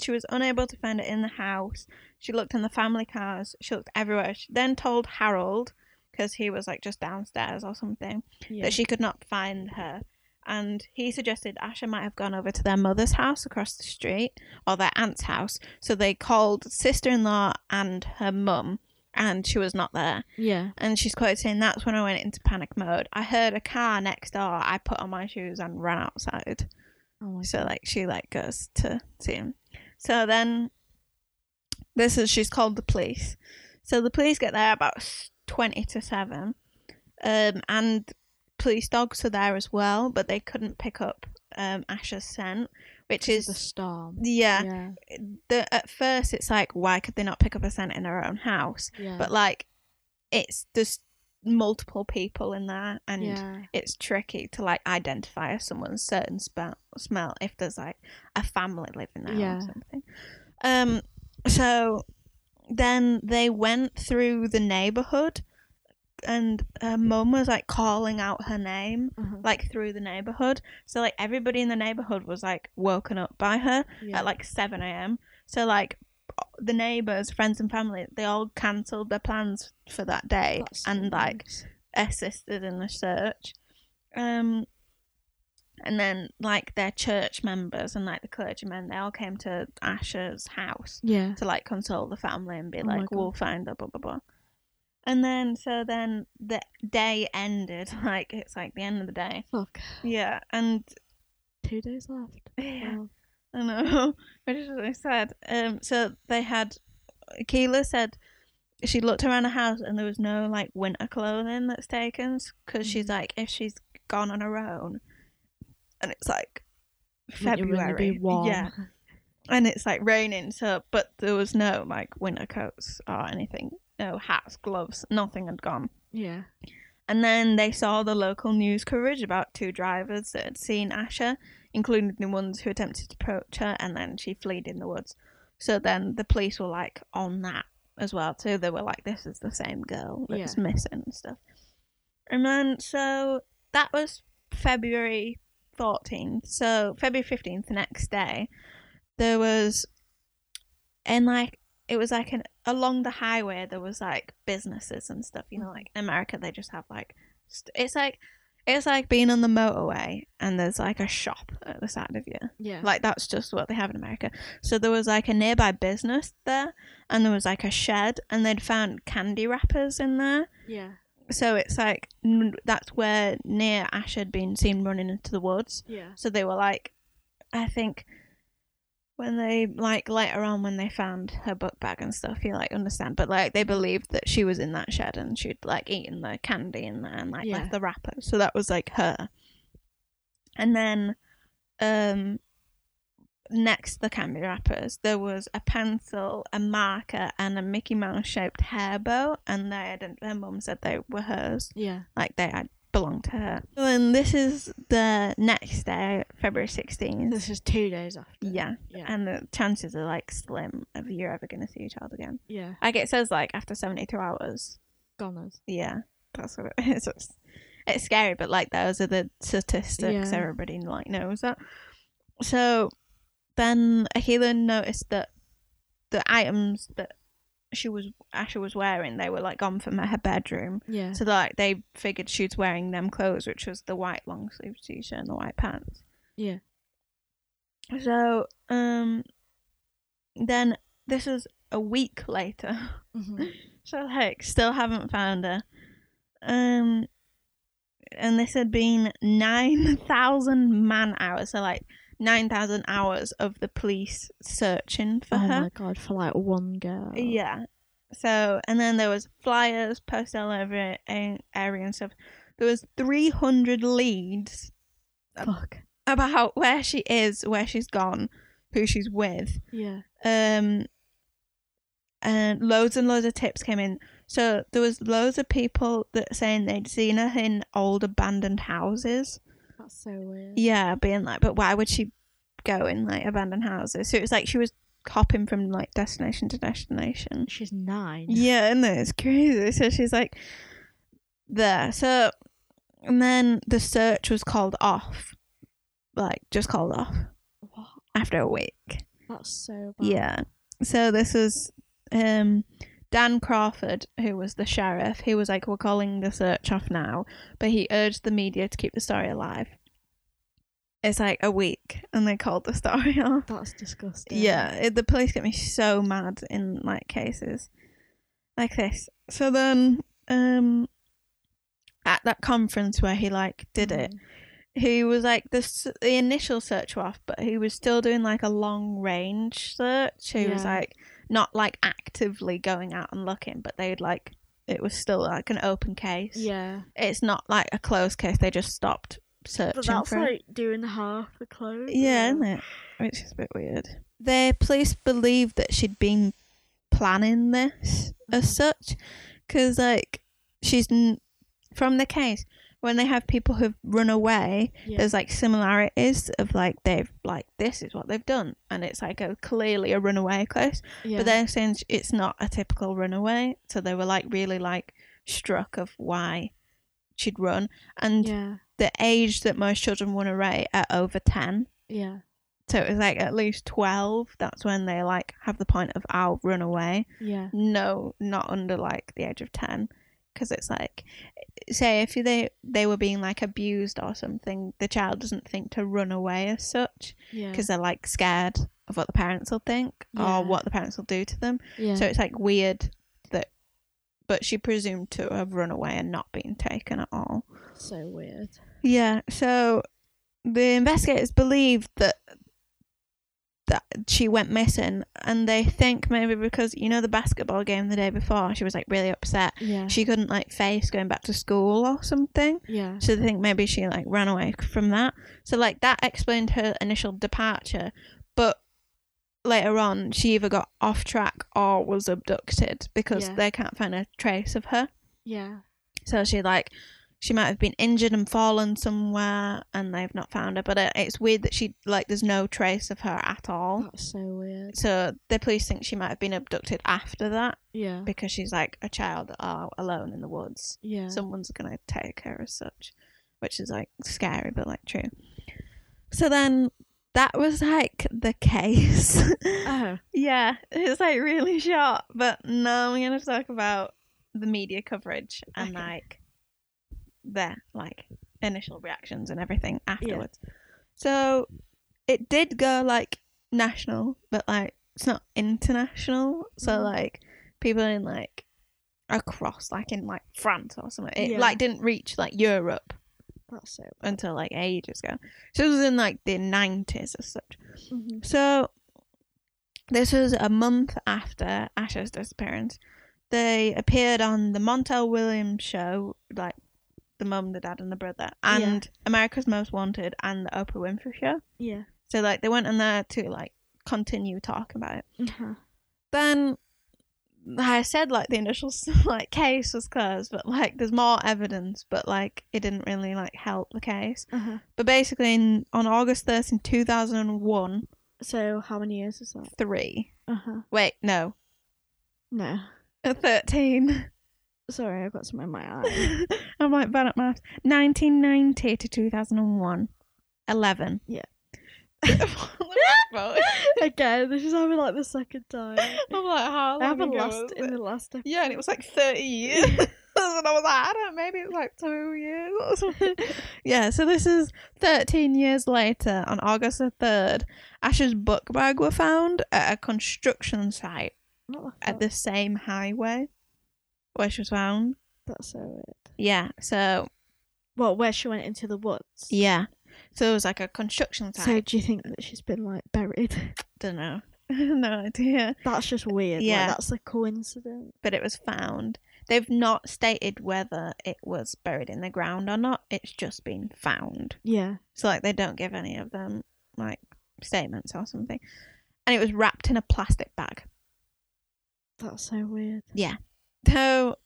she was unable to find it in the house. She looked in the family cars. She looked everywhere. She then told Harold because he was like just downstairs or something Yeah. that she could not find her. And he suggested Asha might have gone over to their mother's house across the street or their aunt's house. So they called sister in law and her mum, and she was not there. yeah. And she's quoted saying, That's when I went into panic mode. I heard a car next door. I put on my shoes and ran outside. Oh my So like she like goes to see him. So then this is she's called the police. So the police get there about twenty to seven, um, and police dogs are there as well, but they couldn't pick up um Asha's scent, which is the storm. yeah. Yeah. The at first it's like why could they not pick up a scent in their own house? Yeah. But like, it's there's multiple people in there, and yeah. it's tricky to like identify someone's certain smell smell if there's like a family living there Yeah. or something. Um so then they went through the neighborhood and her mum was like calling out her name Uh-huh. like through the neighborhood. So like everybody in the neighborhood was like woken up by her yeah. at like 7 a.m. So like the neighbors, friends and family, they all cancelled their plans for that day That's and like assisted in the search. Um, and then like their church members and like the clergymen, they all came to Asha's house Yeah. to like console the family and be Oh like, "We'll find her," blah blah blah. And then so then the day ended, like it's like the end of the day. Fuck. Yeah, and Two days left. yeah, Wow. I know, which is really sad. Um, so they had Keela said she looked around the house and there was no like winter clothing that's taken because she's Mhm. like if she's gone on her own, and it's like Wouldn't you really February, Be warm. yeah, and it's like raining. So, but there was no like winter coats or anything, no hats, gloves, nothing had gone. Yeah. And then they saw the local news coverage about two drivers that had seen Asha, including the ones who attempted to approach her, and then she fled in the woods. So then the police were like on that as well too. They were like, "This is the same girl that's Yeah. missing and stuff." And then so that was February fourteenth. So February fifteenth, the next day, there was, and like it was like an along the highway there was like businesses and stuff you know Mhm. like in america they just have like st- it's like It's like being on the motorway and there's like a shop at the side of you. Yeah. Like that's just what they have in America. So there was like a nearby business there, and there was like a shed, and they'd found candy wrappers in there. yeah. So it's like n- that's where near Ash had been seen running into the woods. Yeah. So they were like, I think when they like later on when they found her book bag and stuff, you like understand. But like they believed that she was in that shed and she'd like eaten the candy in there and like Yeah. left the wrapper. So that was like her. And then, um, next to the candy wrappers, there was a pencil, a marker, and a Mickey Mouse shaped hair bow, and they had, her mum said they were hers Yeah. like they had belonged to uh, her. And this is the next day, February 16th. This is two days after. yeah. Yeah. And the chances are like slim of you're ever going to see your child again. yeah. Like it says like after 72 hours. Goners. Yeah. That's what it is. It's, it's scary, but like those are the statistics. Yeah. Everybody like knows that. So then Akila noticed that the items that she was Asha was wearing, they were like gone from her bedroom. Yeah. So like they figured she was wearing them clothes, which was the white long sleeve t shirt and the white pants. yeah. So um then this was a week later. hmm so like still haven't found her. Um and this had been nine thousand man hours, so like nine thousand hours of the police searching for oh her. my god, for like one girl. Yeah. So, and then there was flyers posted all over area and stuff. There was 300 leads Fuck. about where she is, where she's gone, who she's with. Yeah. Um, and loads and loads of tips came in. So there was loads of people that saying they'd seen her in old abandoned houses. That's so weird. Yeah, being like, but why would she go in like abandoned houses? So it was like she was hopping from like destination to destination. She's nine. Yeah, and it's crazy. So she's like there. So and then the search was called off. Like just called off What? after a week. That's so bad. Yeah. So this was um Dan Crawford, who was the sheriff, he was like, We're calling the search off now but he urged the media to keep the story alive. It's like a week and they called the story off. That's disgusting. Yeah, it, the police get me so mad in like cases like this. So then, um, at that conference where he like did it, Mhm. he was like the the initial search off, but he was still doing like a long range search. He was like not like actively going out and looking, but they'd like it was still like an open case. Yeah. it's not like a closed case. They just stopped searching But that's for like doing half the clothes. Yeah, isn't it? Which is a bit weird. The police believe that she'd been planning this as Mhm. such, because like she's n- from the case when they have people who've run away. Yeah. There's like similarities of like they've like this is what they've done, and it's like a clearly a runaway case. yeah. But they're saying it's not a typical runaway, so they were like really like struck of why she'd run and yeah. the age that most children run away at over 10 Yeah. so it was like at least 12 that's when they like have the point of i'll run away Yeah. no not under like the age of 10 because it's like say if they they were being like abused or something the child doesn't think to run away as such Yeah. because they're like scared of what the parents will think Yeah. or what the parents will do to them yeah. so it's like weird that but she presumed to have run away and not been taken at all so weird. yeah, so the investigators believe that that she went missing and they think maybe because you know the basketball game the day before she was like really upset Yeah. she couldn't like face going back to school or something yeah. so they think maybe she like ran away from that so like that explained her initial departure but later on she either got off track or was abducted because Yeah. they can't find a trace of her Yeah. so she like she might have been injured and fallen somewhere, and they've not found her. But it, it's weird that she like there's no trace of her at all. That's so weird. So the police think she might have been abducted after that Yeah. because she's like a child uh, alone in the woods. Yeah. Someone's gonna take her as such, which is like scary but like true. So then that was like the case. oh. yeah, it's like really short. But now I'm gonna talk about the media coverage and Okay. like their like initial reactions and everything afterwards. So it did go like national, but like it's not international. So Mhm. like people in like across like in like France or something. It Yeah. like didn't reach like Europe That's so. until like ages ago. So it was in like the nineties as such. Mhm. So this was a month after Asha's disappearance. They appeared on the Montel Williams show, like the mum, the dad, and the brother, and America's Most Wanted and the Oprah Winfrey show. Yeah. So like they went in there to like continue talking about it. Uh-huh. Then I said like the initial like case was closed, but like there's more evidence, but like it didn't really like help the case. Uh-huh. But basically, in, on August 13, 2001, So how many years is that? three. Uh-huh. Wait, no, No. Uh, 13. Sorry, I've got some in my eye. I'm like bad at maths. 1990 to 2001. 11. Yeah. Again, this is having like the second time. I'm like, how long I haven't lost in it? the last episode. Yeah, and it was like 30 years. and I was like, I don't know, maybe it's like two years or something. yeah, so this is 13 years later, on August the 3rd, Asha's book bag were found at a construction site at the same highway where she was found. That's so weird. Yeah, so, Well, where she went into the woods. yeah. So it was like a construction site. So do you think that she's been like buried? don't know. no idea. That's just weird. Yeah. Like, that's a coincidence. But it was found. They've not stated whether it was buried in the ground or not. It's just been found. Yeah. So like they don't give any of them like statements or something. And it was wrapped in a plastic bag. That's so weird. So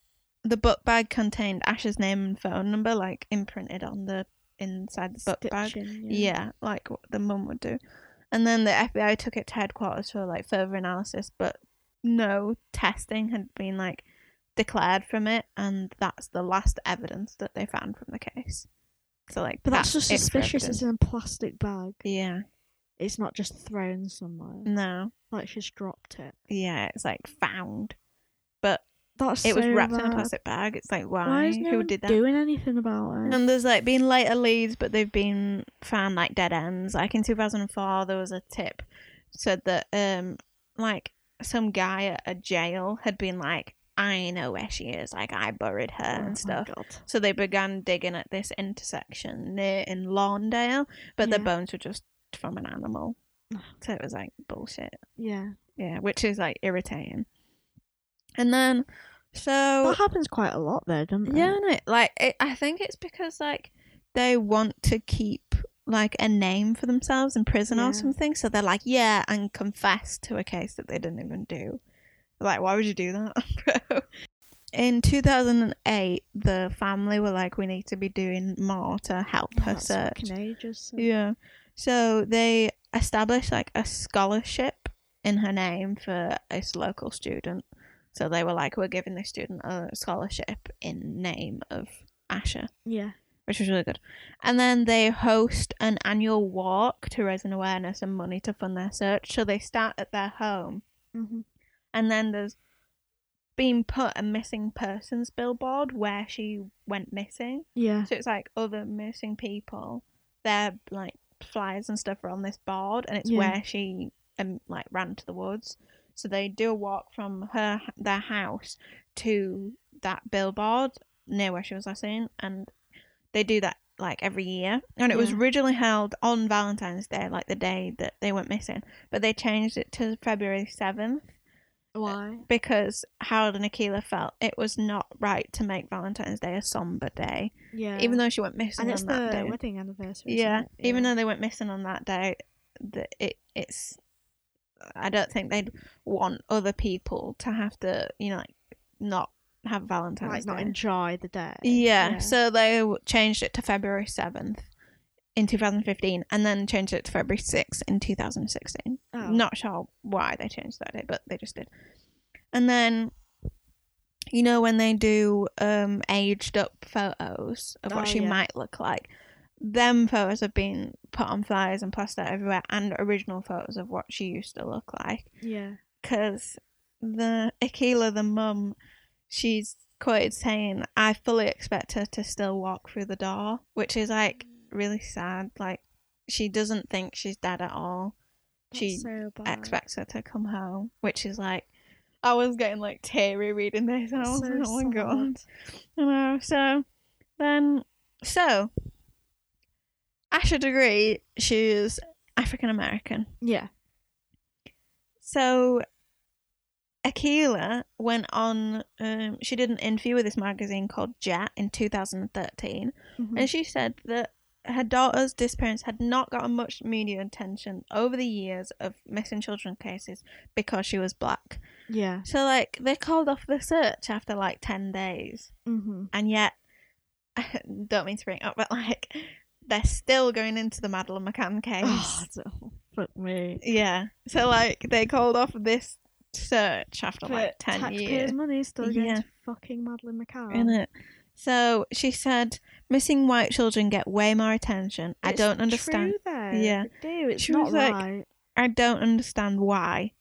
the book bag contained Ash's name and phone number like imprinted on the inside the book bag. Stitching, Yeah. like what the mum would do. And then the FBI took it to headquarters for like further analysis, but no testing had been like declared from it, and that's the last evidence that they found from the case. So like, But that's, just suspicious. It's in a plastic bag. Yeah, It's not just thrown somewhere. no, Like she's dropped it. yeah, it's like found, That's it was so wrapped in a plastic bag. It's like why? Why is no Who did that? doing anything about it? And there's like been later leads, but they've been found like dead ends. Like in 2004, there was a tip said that um like some guy at a jail had been like, I know where she is. Like I buried her Oh and stuff. So they began digging at this intersection near in Lawndale, but the bones were just from an animal. So it was like bullshit. Yeah. Yeah, which is like irritating. And then so That happens quite a lot there, doesn't it? yeah, no, like it, I think it's because like they want to keep like a name for themselves in prison Yeah. or something, so they're like, yeah, and confess to a case that they didn't even do. Like, why would you do that, bro? In 2008, the family were like, we need to be doing more to help Yeah, her search. ages. so- Yeah. So they established like a scholarship in her name for a local student. So they were like, we're giving this student a scholarship in name of Asha, Yeah. which was really good. And then they host an annual walk to raise an awareness and money to fund their search. So they start at their home, hmm and then there's been put a missing persons billboard where she went missing. Yeah. So it's like other missing people. Their like flyers and stuff are on this board, and it's Yeah. where she um like ran to the woods. So they do a walk from her their house to that billboard near where she was last seen, and they do that like every year. And it was originally held on Valentine's Day, like the day that they went missing, but they changed it to February seventh Why? because Harold and Akila felt it was not right to make Valentine's Day a somber day Yeah. even though she went missing and it's on the that day. wedding anniversary. Yeah, isn't even though they went missing on that day, the, it it's. I don't think they'd want other people to have to, you know, like not have Valentine's like not enjoy the day. yeah, so they changed it to February seventh in 2015, and then changed it to February sixth in 2016. Oh. Not sure why they changed that day, but they just did. And then, you know, when they do um aged up photos of what Oh, she yeah. might look like, them photos have been put on flyers and plastered everywhere, and original photos of what she used to look like. Yeah. Because the Akila, the mum, she's quoted saying, "I fully expect her to still walk through the door," which is like really sad. Like she doesn't think she's dead at all. she That's so expects her to come home, which is like. I was getting like teary reading this, and I was So like, "Oh my god!" You know. So then, so Asha Degree, she's African American. Yeah. So Akila went on. Um, she did an interview with this magazine called Jet in 2013, Mhm. and she said that her daughter's disappearance had not gotten much media attention over the years of missing children cases because she was black. Yeah. So like they called off the search after like 10 days. Mm-hmm. and yet I don't mean to bring it up, but like they're still going into the Madeleine McCann ah, case. Oh, fuck me. Yeah, so like they called off this search after like ten taxpayers' years, money still going Yeah. to fucking Madeleine McCann. In it. So she said, missing white children get way more attention. I don't understand. True, though. Yeah. They do. It's She not was like- right. I don't understand why.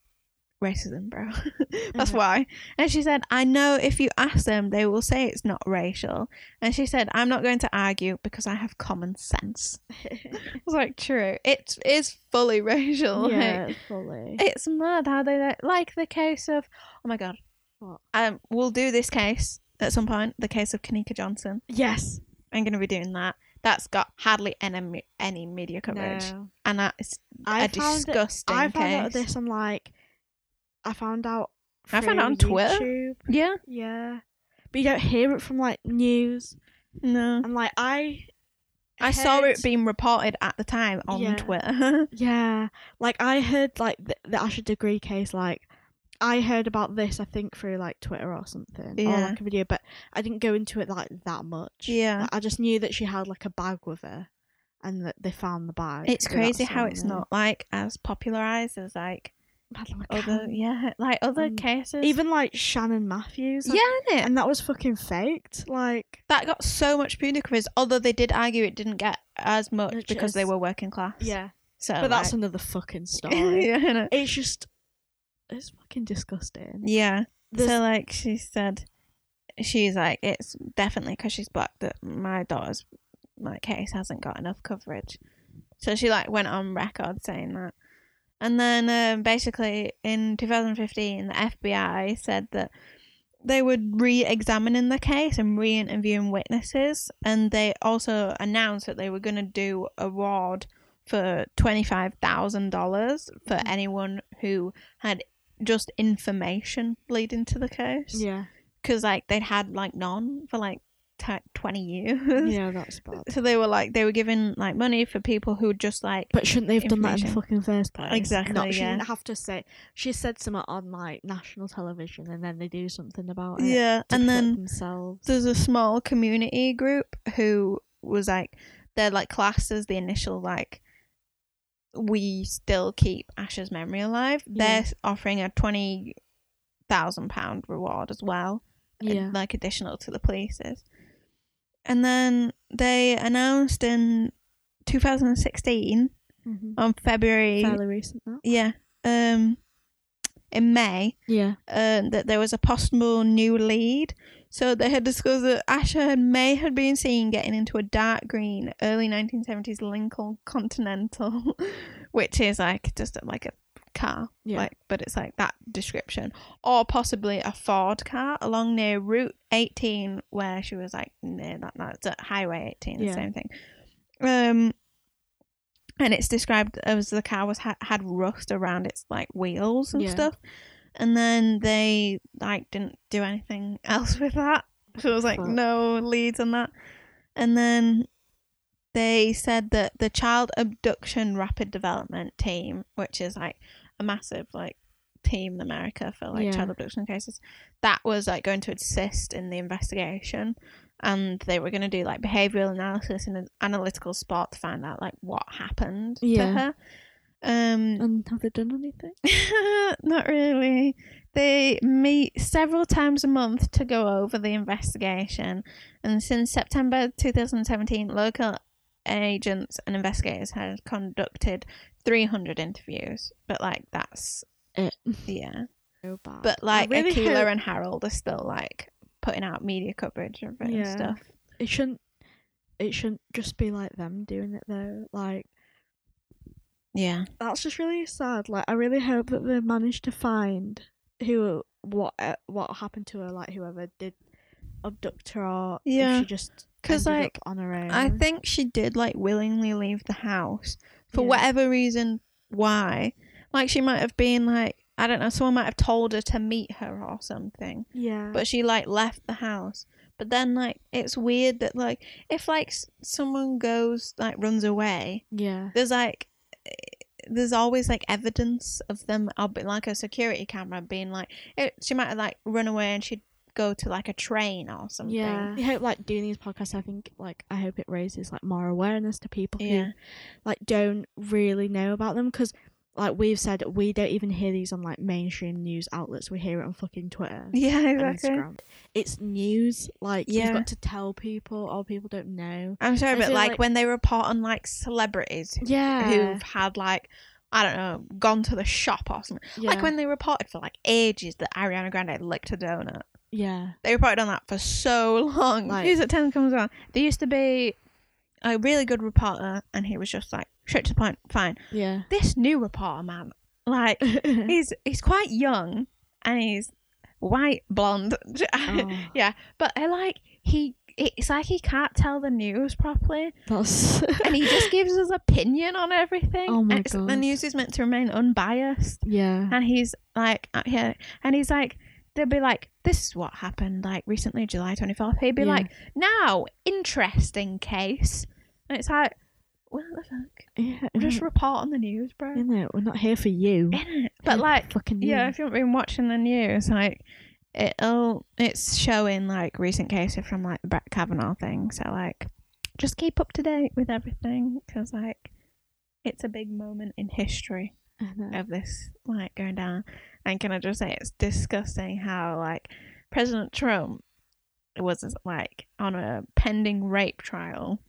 Racism, bro. That's Uh-huh. why. And she said, I know if you ask them, they will say it's not racial. And she said, I'm not going to argue because I have common sense. I was like, true. It is fully racial. like, yeah, fully. it's mad how they like the case of. Oh my god. What? Um, we'll do this case at some point. The case of Kanika Johnson. yes. I'm going to be doing that. That's got hardly any any media coverage, No. and that's I a it- disgusting I case. found out this on like. I found out. I found out on Twitter. YouTube. Yeah. Yeah. But you don't hear it from like news. No. And like I. I saw it being reported at the time on Yeah. Twitter. Yeah, like I heard like the, the Asha Degree case. Like I heard about this, I think through like Twitter or something, or like a video, but I didn't go into it like that much. Yeah. Like, I just knew that she had like a bag with her, and that they found the bag. it's crazy how it's not like as popularized as like other yeah like other Um, cases. Even like Shannon Matthews. like- yeah, innit? and that was fucking faked. Like that got so much media. Although they did argue it didn't get as much because they were working class. yeah, So, but that's another fucking story. yeah? It's just, it's fucking disgusting. yeah. There's- So like she said, she's like it's definitely because she's black that my daughter's like case hasn't got enough coverage. So she like went on record saying that. And then um, basically in 2015, the FBI said that they were re-examining the case and re-interviewing witnesses, and they also announced that they were going to do a award for twenty-five thousand dollars for Mhm. anyone who had just information leading to the case. Yeah, because like they'd had like none for like t- twenty years. yeah, that's bad. So they were like they were giving like money for people who just like But shouldn't they have done that in the fucking first place? Exactly, Not, she yeah. didn't have to say. She said something on like national television, and then they do something about it. yeah, and then themselves. there's a small community group who was like they're like classed as the initial like we still keep Asha's memory alive. Yeah. They're offering a twenty thousand pound reward as well, yeah, like additional to the police's. And then they announced in 2016 mm-hmm. on February, fairly recent. That. yeah, um, in May, Yeah, um, that there was a possible new lead. So they had discovered that Asha had, may had been seen getting into a dark green early 1970s Lincoln Continental, which is like just like a car, yeah, like but it's like that description, or possibly a Ford car along near Route 18, where she was like near that. That's at Highway 18, the Yeah. same thing. Um, and it's described as the car was ha- had rust around its like wheels and Yeah. stuff. And then they like didn't do anything else with that. So it was like no leads on that. And then they said that the child abduction rapid deployment team, which is like a massive like team in America for like Yeah. child abduction cases, that was like going to assist in the investigation. And they were going to do like behavioral analysis and an analytical spot to find out like what happened Yeah. to her. Um, and have they done anything? not really. They meet several times a month to go over the investigation, and since September 2017, local agents and investigators had conducted 300 interviews. But like that's It. yeah. So bad. But I like really Akila hope- and Harold are still like putting out media coverage of it and stuff. It shouldn't. It shouldn't just be like them doing it though. Like Yeah. that's just really sad. Like I really hope that they managed to find who what uh, what happened to her. Like whoever did abduct her, or Yeah. if she just 'Cause, like, on her own. I think she did like willingly leave the house for Yeah. whatever reason. Why? Like she might have been like I don't know. Someone might have told her to meet her or something, Yeah. but she like left the house. But then like it's weird that like if like someone goes like runs away, yeah. there's like eh, there's always like evidence of them. Like a security camera being like it, she might have like run away and she'd go to like a train or something. Yeah. I hope like doing these podcasts. I think like I hope it raises like more awareness to people Yeah. who like don't really know about them because. Like we've said, we don't even hear these on like mainstream news outlets. We hear it on fucking Twitter. Yeah, exactly. Instagram. It's news. Like Yeah. you've got to tell people, or people don't know. I'm sorry, but like, like- when they report on like celebrities Yeah. who've had like I don't know gone to the shop or something. yeah. Like when they reported for like ages that Ariana Grande licked a donut. Yeah. They reported on that for so long. Like- News at ten comes on. There used to be a really good reporter, and he was just like straight to the point. Fine. Yeah. This new reporter, man, like he's he's quite young, and he's white blonde. Oh, yeah, but I like he. It's like he can't tell the news properly. that's and he just gives his opinion on everything. Oh my it's- The news is meant to remain unbiased, yeah. and he's like, here, and he's like, they'll be like, "This is what happened like recently, July twenty fourth. He'd be Yeah. like, "Now, interesting case," and it's like, "What the fuck? Yeah. Just report on the news, bro." you know, we're not here for you. Innit? But Here like, fucking yeah, if you haven't been watching the news, like. It'll it's showing like recent cases from like the Brett Kavanaugh thing, so like just keep up to date with everything because like it's a big moment in history of this like going down. And can I just say it's disgusting how like President Trump was like on a pending rape trial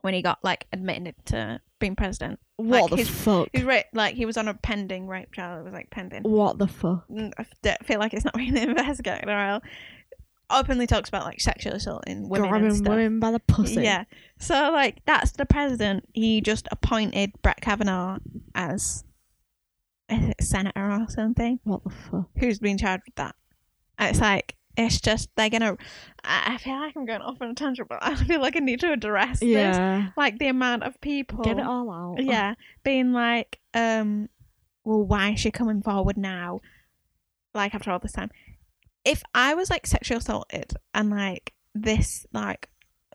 when he got like admitted to being president. What like, the his- fuck? He's ra- like he was on a pending rape trial. It was like pending. What the fuck? I feel like it's not really investigated or openly talks about like sexual assault in women and Grabbing stuff. women by the pussy. Yeah. So like that's the president. He just appointed Brett Kavanaugh as a senator or something What the fuck? who's been charged with that. It's like it's just they're gonna. I I feel like I'm going off on a tangent, but I feel like I need to address this. Yeah. Like the amount of people. Get it all out. Yeah, being like, um, well, why is she coming forward now? Like after all this time, if I was like sexually assaulted and like this like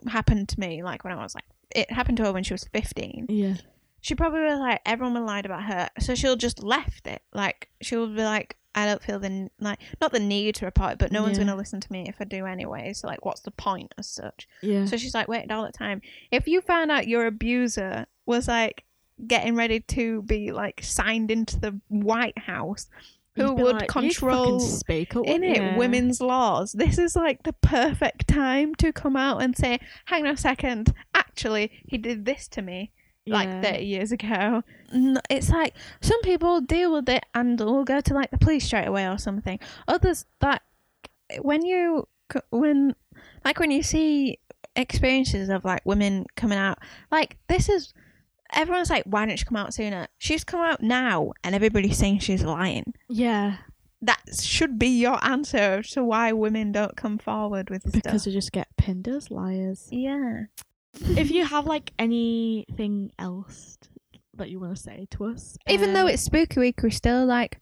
happened to me, like when I was like, it happened to her when she was fifteen. Yeah. She probably was like, everyone would lied about her, so she'll just left it. Like she'll be like, I don't feel the like not the need to report it, but no one's gonna listen to me if I do anyway. So like, what's the point as such? Yeah. So she's like waited all the time. If you found out your abuser was like getting ready to be like signed into the White House, who You'd like, control speak up, in it ya?" women's laws, this is like the perfect time to come out and say, "Hang on a second, actually, he did this to me." Like Yeah. 30 years ago. It's like some people deal with it and will go to like the police straight away or something. Others, that when you, when, like when you see experiences of like women coming out, like this is, everyone's like, why didn't she come out sooner? She's come out now and everybody's saying she's lying. Yeah. That should be your answer to why women don't come forward with Because stuff. we just get pinned as liars. Yeah. If you have like anything else that you want to say to us, Even though um, it's spooky week, we still like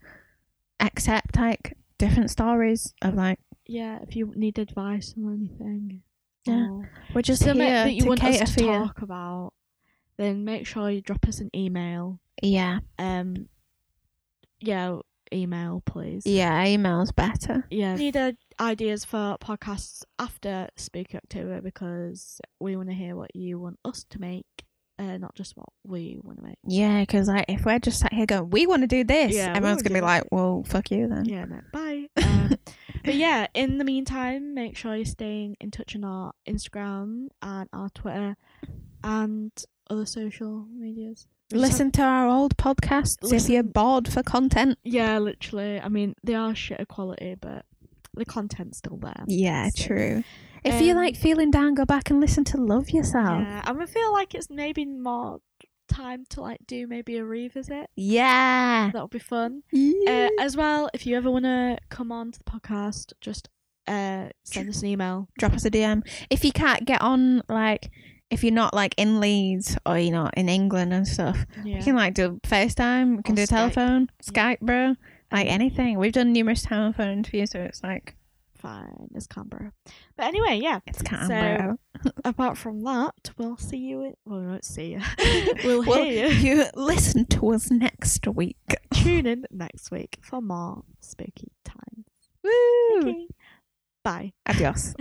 accept like different stories of like yeah, if you need advice on anything, Yeah. or we're just something here that you to want cater us for to you. talk about, then make sure you drop us an email. Yeah, Um, yeah, email please. yeah, email's better. Yeah. Need uh, ideas for podcasts after Spooky October because we want to hear what you want us to make, uh, not just what we want to make. Yeah, because like if we're just sat here going, we want to do this, Yeah, everyone's gonna be like, well, fuck you then. Yeah, no, bye. Um, but yeah, in the meantime, make sure you're staying in touch on our Instagram and our Twitter and other social medias. Listen to our old podcasts if you're bored for content. yeah, literally. I mean, they are shit quality, but the content's still there. Yeah, So, true. If um, like feeling down, go back and listen to Love Yourself. Yeah, and I feel like it's maybe more time to like do maybe a revisit. Yeah. That would be fun. Yeah. Uh, as well, if you ever want to come on to the podcast, just uh, send us an email. Drop us a DM. If you can't get on, like, if you're not like in Leeds or you're not in England and stuff, Yeah. we can like do FaceTime. We can Or do Skype. telephone. Skype, bro. Like anything. We've done numerous telephone interviews, so it's like Fine, it's Canberra. But anyway, yeah. it's Canberra. So, Apart from that, we'll see you. In, well, we won't see you. we'll Well, hear you. you listen to us next week. Tune in next week for more spooky times. Woo! Okay. Bye. Adios.